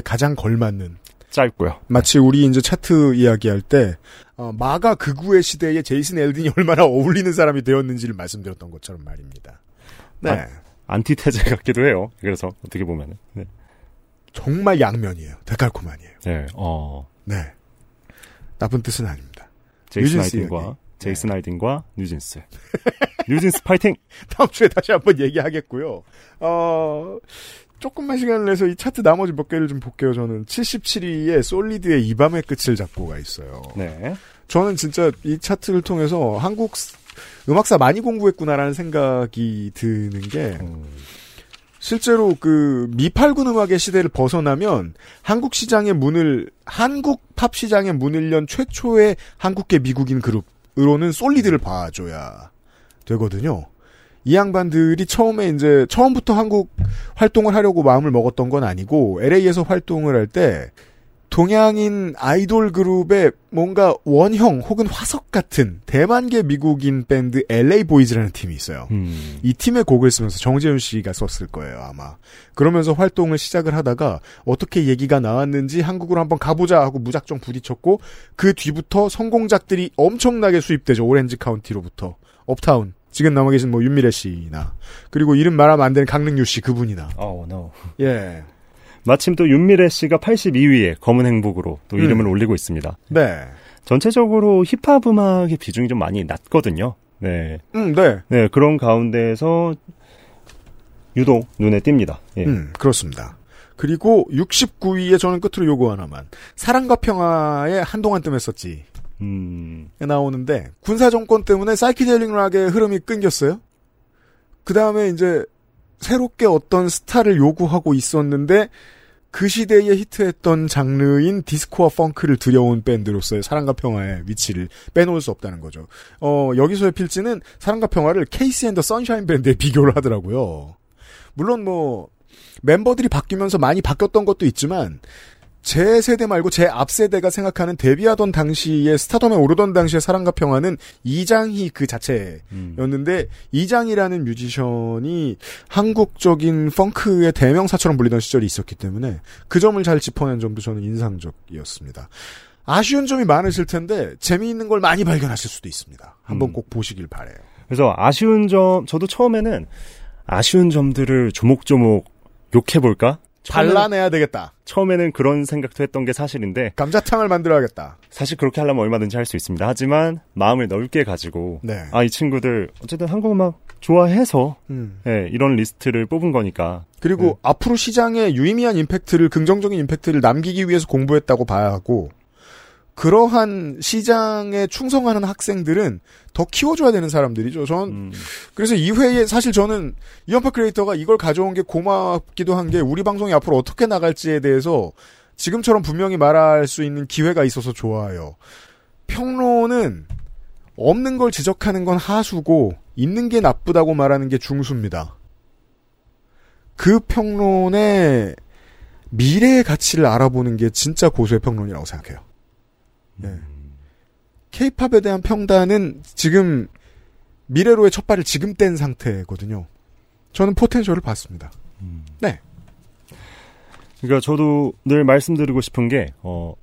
가장 걸맞는 짧고요. 마치 우리 이제 차트 이야기할 때 어, 마가 극우의 시대에 제이슨 엘든이 얼마나 어울리는 사람이 되었는지를 말씀드렸던 것처럼 말입니다. 네. 아. 안티테제 같기도 해요. 그래서 어떻게 보면은. 네. 정말 양면이에요. 데칼코만이에요. 네. 어, 네. 나쁜 뜻은 아닙니다. 제이슨 뉴진스 알딘과. 네. 제이슨 알딘과 뉴진스. 뉴진스 파이팅! 다음 주에 다시 한번 얘기하겠고요. 어, 조금만 시간을 내서 이 차트 나머지 몇 개를 좀 볼게요. 저는 77위에 솔리드의 이 밤의 끝을 잡고가 있어요. 네. 저는 진짜 이 차트를 통해서 한국 스- 음악사 많이 공부했구나라는 생각이 드는 게 음, 실제로 그 미팔군 음악의 시대를 벗어나면 한국 시장의 문을 한국 팝 시장의 문을 연 최초의 한국계 미국인 그룹으로는 솔리드를 봐줘야 되거든요. 이 양반들이 처음에 이제 처음부터 한국 활동을 하려고 마음을 먹었던 건 아니고 LA에서 활동을 할 때 동양인 아이돌 그룹의 뭔가 원형 혹은 화석 같은 대만계 미국인 밴드 LA 보이즈라는 팀이 있어요. 음. 이 팀의 곡을 쓰면서 정재훈 씨가 썼을 거예요, 아마. 그러면서 활동을 시작을 하다가 어떻게 얘기가 나왔는지 한국으로 한번 가보자 하고 무작정 부딪혔고 그 뒤부터 성공작들이 엄청나게 수입되죠. 오렌지 카운티로부터. 업타운. 지금 남아 계신 뭐 윤미래 씨나 그리고 이름 말하면 안 되는 강릉유 씨 그분이나. Oh, no. 예. 마침 또 윤미래 씨가 82위에 검은 행복으로 또 음. 이름을 올리고 있습니다. 네. 전체적으로 힙합 음악의 비중이 좀 많이 낮거든요. 네. 음, 네. 네, 그런 가운데에서 유독 눈에 띕니다. 예. 음, 그렇습니다. 그리고 69위에 저는 끝으로 요거 하나만. 사랑과 평화에 한동안 뜸했었지. 음, 나오는데 군사 정권 때문에 사이키델릭 락의 흐름이 끊겼어요. 그 다음에 이제 새롭게 어떤 스타를 요구하고 있었는데 그 시대에 히트했던 장르인 디스코와 펑크를 들여온 밴드로서의 사랑과 평화의 위치를 빼놓을 수 없다는 거죠. 어, 여기서의 필진은 사랑과 평화를 KC and the Sunshine Band에 비교를 하더라고요. 물론 뭐 멤버들이 바뀌면서 많이 바뀌었던 것도 있지만 제 세대 말고 제 앞 세대가 생각하는 데뷔하던 당시에 스타덤에 오르던 당시의 사랑과 평화는 이장희 그 자체였는데 음. 이장희라는 뮤지션이 한국적인 펑크의 대명사처럼 불리던 시절이 있었기 때문에 그 점을 잘 짚어낸 점도 저는 인상적이었습니다. 아쉬운 점이 많으실 텐데 재미있는 걸 많이 발견하실 수도 있습니다. 한번 음. 꼭 보시길 바래요. 그래서 아쉬운 점, 저도 처음에는 아쉬운 점들을 조목조목 욕해볼까? 발라내야 되겠다. 처음에는 그런 생각도 했던 게 사실인데, 감자탕을 만들어야겠다. 사실 그렇게 하려면 얼마든지 할 수 있습니다. 하지만 마음을 넓게 가지고, 네. 아, 이 친구들, 어쨌든 한국 음악 좋아해서, 음. 예, 이런 리스트를 뽑은 거니까. 그리고 네. 앞으로 시장에 유의미한 임팩트를 긍정적인 임팩트를 남기기 위해서 공부했다고 봐야 하고 그러한 시장에 충성하는 학생들은 더 키워줘야 되는 사람들이죠. 전 음, 그래서 이 회에 사실 저는 이연파 크리에이터가 이걸 가져온 게 고맙기도 한 게 우리 방송이 앞으로 어떻게 나갈지에 대해서 지금처럼 분명히 말할 수 있는 기회가 있어서 좋아요. 평론은 없는 걸 지적하는 건 하수고 있는 게 나쁘다고 말하는 게 중수입니다. 그 평론의 미래의 가치를 알아보는 게 진짜 고수의 평론이라고 생각해요. 네. 케이팝에 대한 평단은 지금 미래로의 첫 발을 지금 뗀 상태거든요. 저는 포텐셜을 봤습니다. 네. 그러니까 저도 늘 말씀드리고 싶은 게, 어,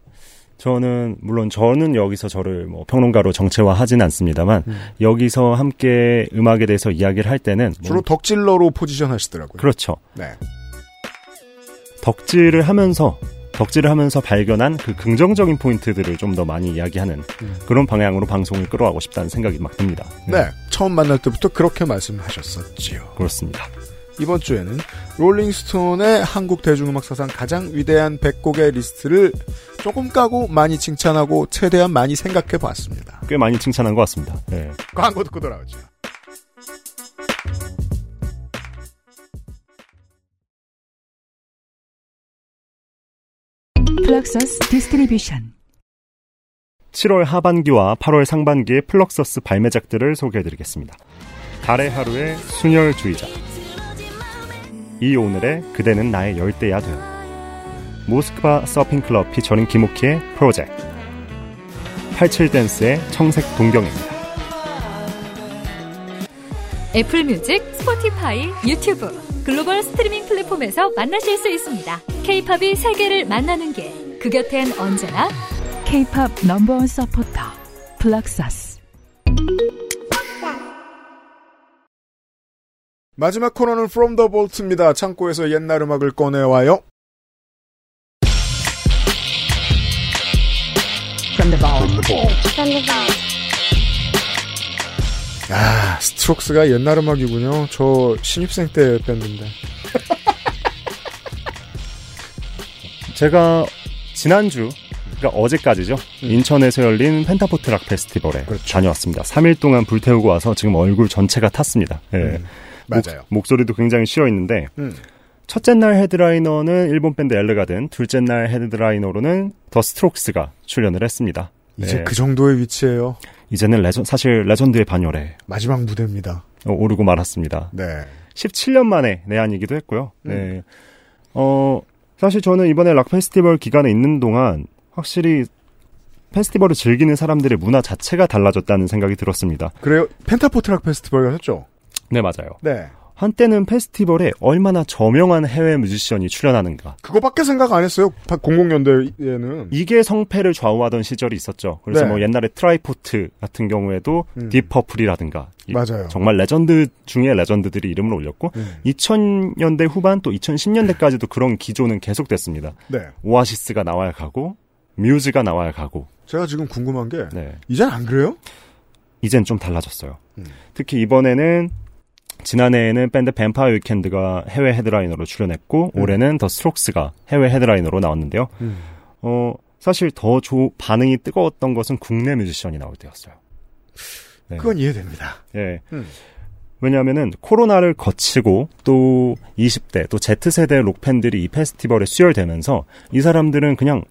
저는, 물론 저는 여기서 저를 뭐 평론가로 정체화하진 않습니다만, 음. 여기서 함께 음악에 대해서 이야기를 할 때는, 뭐- 주로 덕질러로 포지션 하시더라고요. 그렇죠. 네. 덕질을 하면서 덕질을 하면서 발견한 그 긍정적인 포인트들을 좀 더 많이 이야기하는 음. 그런 방향으로 방송을 끌어가고 싶다는 생각이 막 듭니다. 네. 처음 만날 때부터 그렇게 말씀하셨었지요. 그렇습니다. 이번 주에는 롤링스톤의 한국 대중음악 사상 가장 위대한 100곡의 리스트를 조금 까고 많이 칭찬하고 최대한 많이 생각해 봤습니다. 꽤 많이 칭찬한 것 같습니다. 네. 광고 듣고 돌아오죠. 플럭서스 Distribution. 7월 하반기와 8월 상반기의 플럭서스 발매작들을 소개해드리겠습니다. 달의 하루의 순혈주의자. 이 오늘의 그대는 나의 열대야 돼 모스크바 서핑클럽 피처링 김옥희의 프로젝트. 87댄스의 청색 동경입니다. 애플 뮤직, 스포티파이, 유튜브, 글로벌 스트리밍 플랫폼에서 만나실 수 있습니다. 케이팝이 세계를 만나는 길. 그 곁엔 언제나 K-팝 넘버원 서포터 플럭서스 마지막 코너는 From the Vault입니다. 창고에서 옛날 음악을 꺼내와요. 야, 스트록스가 옛날 음악이군요. 저 신입생 때 뺐는데. 제가 지난주 그러니까 어제까지죠. 인천에서 열린 펜타포트 락 페스티벌에 음. 그렇죠. 다녀왔습니다. 3일 동안 불태우고 와서 지금 얼굴 전체가 탔습니다. 예. 음, 맞아요. 목, 소리도 굉장히 쉬어 있는데 음. 첫째 날 헤드라이너는 일본 밴드 엘르가든, 둘째 날 헤드라이너로는 더 스트록스가 출연을 했습니다. 이제 네. 그 정도의 위치예요. 이제는 레전, 사실 레전드의 반열에 마지막 무대입니다. 어, 오르고 말았습니다. 네. 17년 만에 내한이기도 했고요. 음. 네. 어, 사실 저는 이번에 락 페스티벌 기간에 있는 동안 확실히 페스티벌을 즐기는 사람들의 문화 자체가 달라졌다는 생각이 들었습니다. 그래요. 펜타포트락 페스티벌 가셨죠? 네, 맞아요. 네. 한때는 페스티벌에 얼마나 저명한 해외 뮤지션이 출연하는가. 그거밖에 생각 안 했어요. 00년대에는. 이게 성패를 좌우하던 시절이 있었죠. 그래서 네. 뭐 옛날에 트라이포트 같은 경우에도 음. 딥퍼플이라든가 이- 맞아요. 정말 레전드 중에 레전드들이 이름을 올렸고 음. 2000년대 후반 또 2010년대까지도 그런 기조는 계속됐습니다. 네. 오아시스가 나와야 가고 뮤즈가 나와야 가고 제가 지금 궁금한 게 네. 이젠 안 그래요? 이젠 좀 달라졌어요. 음. 특히 이번에는 지난해에는 밴드 뱀파이어 위켄드가 해외 헤드라이너로 출연했고 음. 올해는 더 스트록스가 해외 헤드라이너로 나왔는데요. 어, 사실 더 조, 반응이 뜨거웠던 것은 국내 뮤지션이 나올 때였어요. 네. 그건 이해됩니다. 예. 음. 왜냐하면은 코로나를 거치고 또 20대 또 Z세대 록팬들이 이 페스티벌에 수혈되면서 이 사람들은 그냥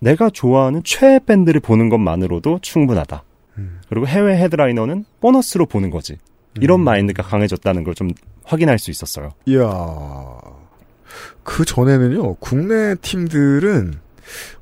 내가 좋아하는 최애 밴드를 보는 것만으로도 충분하다. 음. 그리고 해외 헤드라이너는 보너스로 보는 거지. 이런 음. 마인드가 강해졌다는 걸 좀 확인할 수 있었어요. 이야. 그 전에는요, 국내 팀들은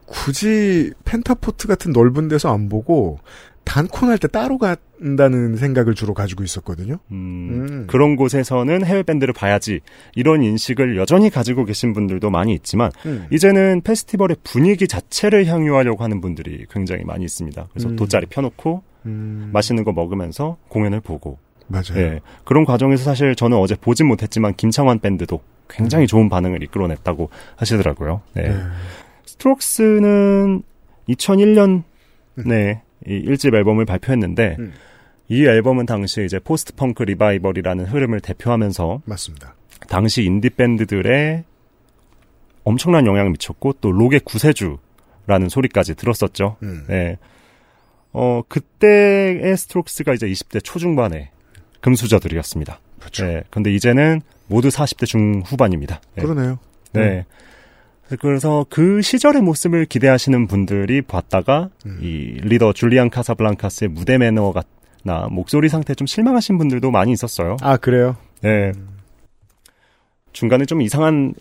굳이 펜타포트 같은 넓은 데서 안 보고 단콘 할 때 따로 간다는 생각을 주로 가지고 있었거든요. 음, 음. 그런 곳에서는 해외 밴드를 봐야지 이런 인식을 여전히 가지고 계신 분들도 많이 있지만 음. 이제는 페스티벌의 분위기 자체를 향유하려고 하는 분들이 굉장히 많이 있습니다. 그래서 음. 돗자리 펴놓고 음. 맛있는 거 먹으면서 공연을 보고 맞아요. 예, 그런 과정에서 사실 저는 어제 보진 못했지만 김창완 밴드도 굉장히 좋은 반응을 이끌어냈다고 하시더라고요. 네. 네. 스트록스는 2001년에 이 1집 앨범을 발표했는데 음. 이 앨범은 당시 이제 포스트 펑크 리바이벌이라는 흐름을 대표하면서 맞습니다. 당시 인디 밴드들의 엄청난 영향을 미쳤고 또 록의 구세주라는 소리까지 들었었죠. 음. 네. 어, 그때의 스트록스가 이제 20대 초중반의 금수저들이었습니다. 그렇죠. 네. 근데 이제는 모두 40대 중후반입니다. 네. 그러네요. 네. 그래서 그 시절의 모습을 기대하시는 분들이 봤다가 음. 이 리더 줄리안 카사블랑카스의 무대 매너가 나 목소리 상태 좀 실망하신 분들도 많이 있었어요. 아, 그래요? 네. 중간에 좀 이상한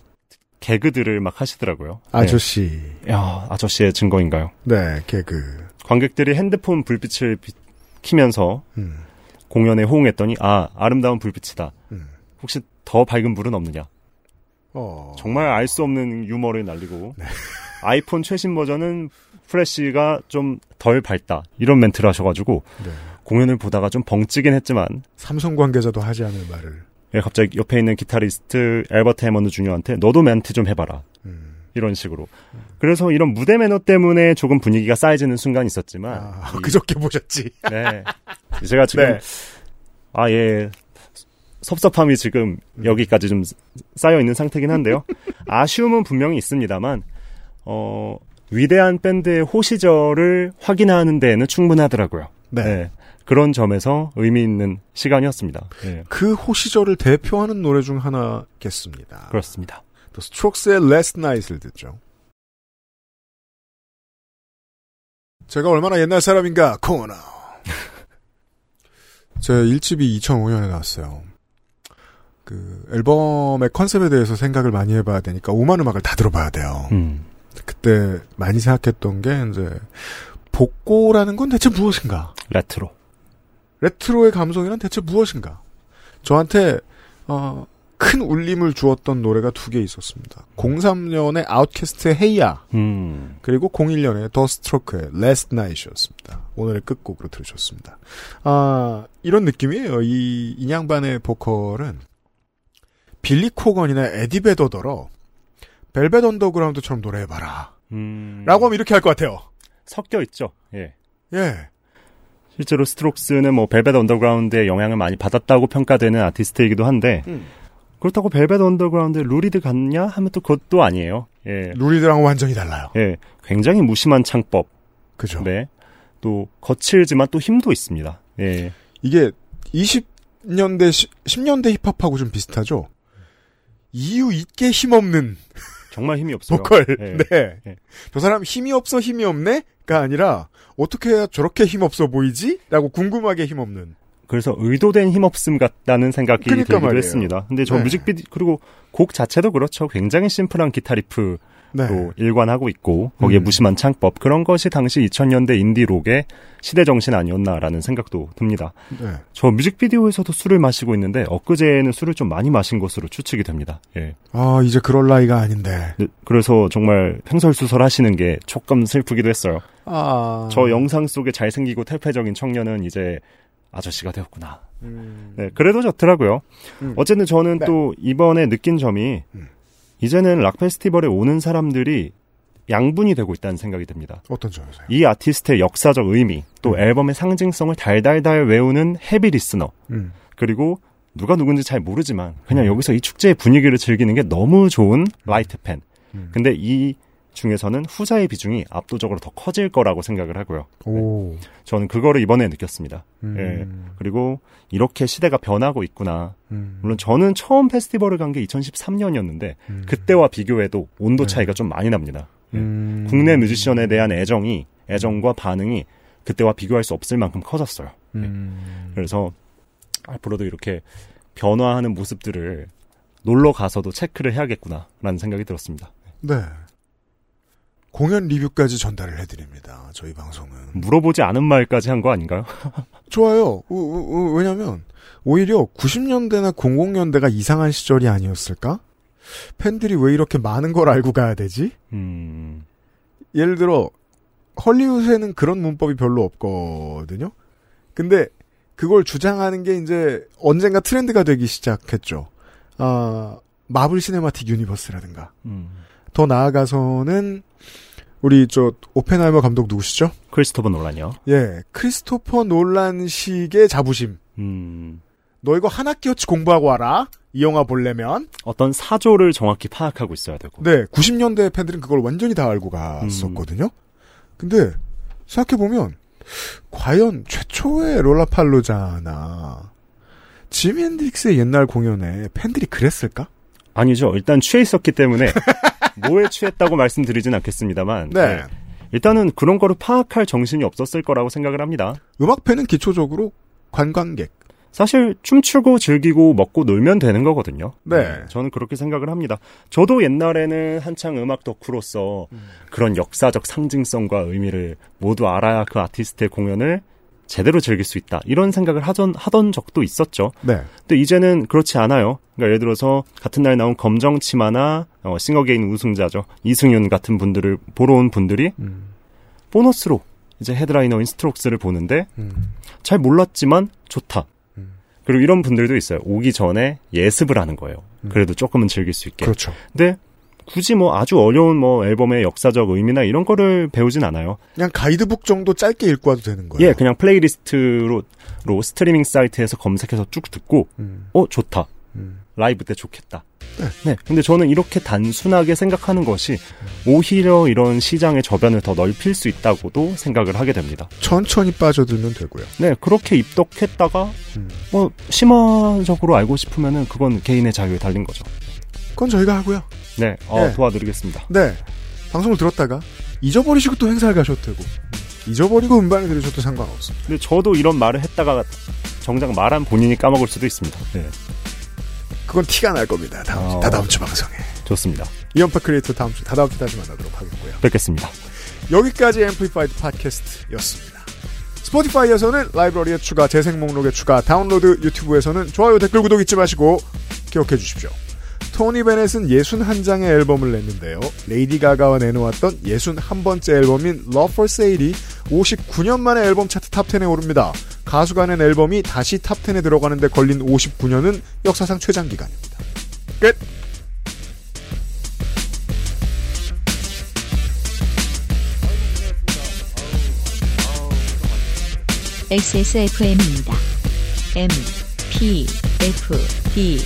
개그들을 막 하시더라고요. 아저씨. 네. 야, 아저씨의 증거인가요? 네, 개그. 관객들이 핸드폰 불빛을 비- 키면서 음. 공연에 호응했더니 아, 아름다운 불빛이다. 음. 혹시 더 밝은 불은 없느냐? 어. 정말 알 수 없는 유머를 날리고 아이폰 최신 버전은 플래시가 좀 덜 밝다 이런 멘트를 하셔가지고 네. 공연을 보다가 좀 벙찌긴 했지만 삼성 관계자도 하지 않을 말을. 예, 갑자기 옆에 있는 기타리스트 엘버트 해먼드 주니어한테 너도 멘트 좀 해봐라 음. 이런 식으로 그래서 이런 무대 매너 때문에 조금 분위기가 싸해지는 순간이 있었지만 아, 이- 그저께 보셨지. 네. 제가 지금 네. 아 예. 섭섭함이 지금 여기까지 좀 쌓여 있는 상태긴 한데요. 아쉬움은 분명히 있습니다만 어 위대한 밴드의 호시절을 확인하는 데에는 충분하더라고요. 네. 그런 점에서 의미 있는 시간이었습니다. 네, 그 호시절을 대표하는 노래 중 하나겠습니다. 그렇습니다. 또 스트록스의 Last Night을 듣죠. 제가 얼마나 옛날 사람인가 코너. 제 1집이 2005년에 나왔어요. 그 앨범의 컨셉에 대해서 생각을 많이 해봐야 되니까 오만 음악을 다 들어봐야 돼요. 음. 그때 많이 생각했던 게 이제 복고라는 건 대체 무엇인가? 레트로. 레트로의 감성이란 대체 무엇인가? 저한테 어, 큰 울림을 주었던 노래가 두 개 있었습니다. 03년의 아웃캐스트의 Hey Ya 음. 그리고 01년의 더 스트로크의 Last Night이었습니다. 오늘의 끝곡으로 들으셨습니다. 아 이런 느낌이에요. 이 이 양반의 보컬은 빌리 코건이나 에디 베더더러 벨벳 언더그라운드처럼 노래해봐라. 음. 라고 하면 이렇게 할 것 같아요. 섞여 있죠. 예. 예. 실제로 스트록스는 뭐 벨벳 언더그라운드의 영향을 많이 받았다고 평가되는 아티스트이기도 한데 음. 그렇다고 벨벳 언더그라운드에 루리드 같냐 하면 또 그것도 아니에요. 예. 루리드랑은 완전히 달라요. 예. 굉장히 무심한 창법. 그죠? 네. 또 거칠지만 또 힘도 있습니다. 예. 이게 20년대, 10 년대 힙합하고 좀 비슷하죠? 이유 있게 힘없는 정말 힘이 없어요. 보컬. 네. 네. 네. 저 사람 힘이 없어 힘이 없네가 아니라 어떻게 해야 저렇게 힘 없어 보이지? 라고 궁금하게 힘 없는. 그래서 의도된 힘없음 같다는 생각이 그러니까 들기도 말이에요. 했습니다. 근데 저 네. 뮤직비디오 그리고 곡 자체도 그렇죠. 굉장히 심플한 기타 리프로 네. 일관하고 있고 거기에 음. 무심한 창법 그런 것이 당시 2000년대 인디록의 시대 정신 아니었나라는 생각도 듭니다. 네. 저 뮤직비디오에서도 술을 마시고 있는데 엊그제는 술을 좀 많이 마신 것으로 추측이 됩니다. 예. 아, 이제 그럴 나이가 아닌데. 네, 그래서 정말 횡설수설 하시는 게 조금 슬프기도 했어요. 아. 저 영상 속에 잘생기고 탈패적인 청년은 이제 아저씨가 되었구나. 음. 네, 그래도 좋더라고요. 음. 어쨌든 저는 네. 또 이번에 느낀 점이 음. 이제는 락 페스티벌에 오는 사람들이 양분이 되고 있다는 생각이 듭니다. 어떤 점에서요? 이 아티스트의 역사적 의미, 또 음. 앨범의 상징성을 달달달 외우는 heavy listener, 음. 그리고 누가 누군지 잘 모르지만 그냥 여기서 이 축제의 분위기를 즐기는 게 너무 좋은 light 팬. 음. 근데 이 중에서는 후자의 비중이 압도적으로 더 커질 거라고 생각을 하고요. 오. 저는 그거를 이번에 느꼈습니다. 음. 예. 그리고 이렇게 시대가 변하고 있구나. 음. 물론 저는 처음 페스티벌을 간 게 2013년이었는데 음. 그때와 비교해도 온도 네. 차이가 좀 많이 납니다. 예. 음. 국내 뮤지션에 대한 애정이 애정과 반응이 그때와 비교할 수 없을 만큼 커졌어요. 음. 그래서 앞으로도 이렇게 변화하는 모습들을 놀러 가서도 체크를 해야겠구나라는 생각이 들었습니다. 네. 공연 리뷰까지 전달을 해드립니다. 저희 방송은. 물어보지 않은 말까지 한 거 아닌가요? 좋아요. 왜냐면, 오히려 90년대나 00년대가 이상한 시절이 아니었을까? 팬들이 왜 이렇게 많은 걸 알고 가야 되지? 음, 예를 들어, 헐리우드에는 그런 문법이 별로 없거든요? 근데, 그걸 주장하는 게 이제 언젠가 트렌드가 되기 시작했죠. 아, 마블 시네마틱 유니버스라든가. 음. 더 나아가서는, 우리 저, 오펜하이머 감독 누구시죠? 크리스토퍼 놀란이요. 예, 크리스토퍼 놀란식의 자부심. 음, 너 이거 한 학기어치 공부하고 와라. 이 영화 보려면. 어떤 사조를 정확히 파악하고 있어야 되고. 네, 90년대 팬들은 그걸 완전히 다 알고 갔었거든요. 근데 생각해 보면 과연 최초의 롤라팔로자나 지미 앤드릭스의 옛날 공연에 팬들이 그랬을까? 아니죠. 일단 취해 있었기 때문에 뭐에 취했다고 말씀드리진 않겠습니다만 네. 네. 일단은 그런 거를 파악할 정신이 없었을 거라고 생각을 합니다. 음악팬은 기초적으로 관광객. 사실 춤추고 즐기고 먹고 놀면 되는 거거든요. 네. 저는 그렇게 생각을 합니다. 저도 옛날에는 한창 음악 덕후로서 그런 역사적 상징성과 의미를 모두 알아야 그 아티스트의 공연을 제대로 즐길 수 있다. 이런 생각을 하던, 하던 적도 있었죠. 네. 근데 이제는 그렇지 않아요. 그러니까 예를 들어서 같은 날 나온 검정 치마나 어, 싱어게인 우승자죠. 이승윤 같은 분들을 보러 온 분들이 음, 보너스로 이제 headliner인 스트록스를 보는데 음, 잘 몰랐지만 좋다. 음. 그리고 이런 분들도 있어요. 오기 전에 예습을 하는 거예요. 그래도 조금은 즐길 수 있게. 그렇죠. 근데 굳이 뭐 아주 어려운 뭐 앨범의 역사적 의미나 이런 거를 배우진 않아요. 그냥 가이드북 정도 짧게 읽고 와도 되는 거예요. 예, 그냥 playlist로 로 스트리밍 사이트에서 검색해서 쭉 듣고 음, 어 좋다. 음. 라이브 때 좋겠다. 네. 근데 저는 이렇게 단순하게 생각하는 것이 오히려 이런 시장의 저변을 더 넓힐 수 있다고도 생각을 하게 됩니다. 천천히 빠져들면 되고요. 네, 그렇게 입덕했다가 음. 뭐 심화적으로 알고 싶으면은 그건 개인의 자유에 달린 거죠. 그건 저희가 하고요. 네, 어, 네. 도와드리겠습니다. 네. 방송을 들었다가 잊어버리시고 또 행사를 가셔도 되고 잊어버리고 음반을 들으셔도 상관없습니다. 근데 저도 이런 말을 했다가 정작 말한 본인이 까먹을 수도 있습니다. 네, 그건 티가 날 겁니다. 다음 주, 어. 다다음 주 방송에. 좋습니다. 이연파 크리에이터 다음 주, 다다음 주 다시 만나도록 하겠고요. 뵙겠습니다. 여기까지 앰플리파이드 팟캐스트였습니다. 스포티파이에서는 라이브러리에 추가, 재생 목록에 추가, 다운로드, 유튜브에서는 좋아요, 댓글, 구독 잊지 마시고 기억해 주십시오. 토니 베넷은 61장의 앨범을 냈는데요. 레이디 가가와 내놓았던 61번째 앨범인 Love for Sale이 59년 만에 앨범 차트 탑10에 오릅니다. 가수가 낸 앨범이 다시 탑10에 들어가는데 걸린 59년은 역사상 최장기간입니다. 끝! XSFM입니다. M, P, F, D,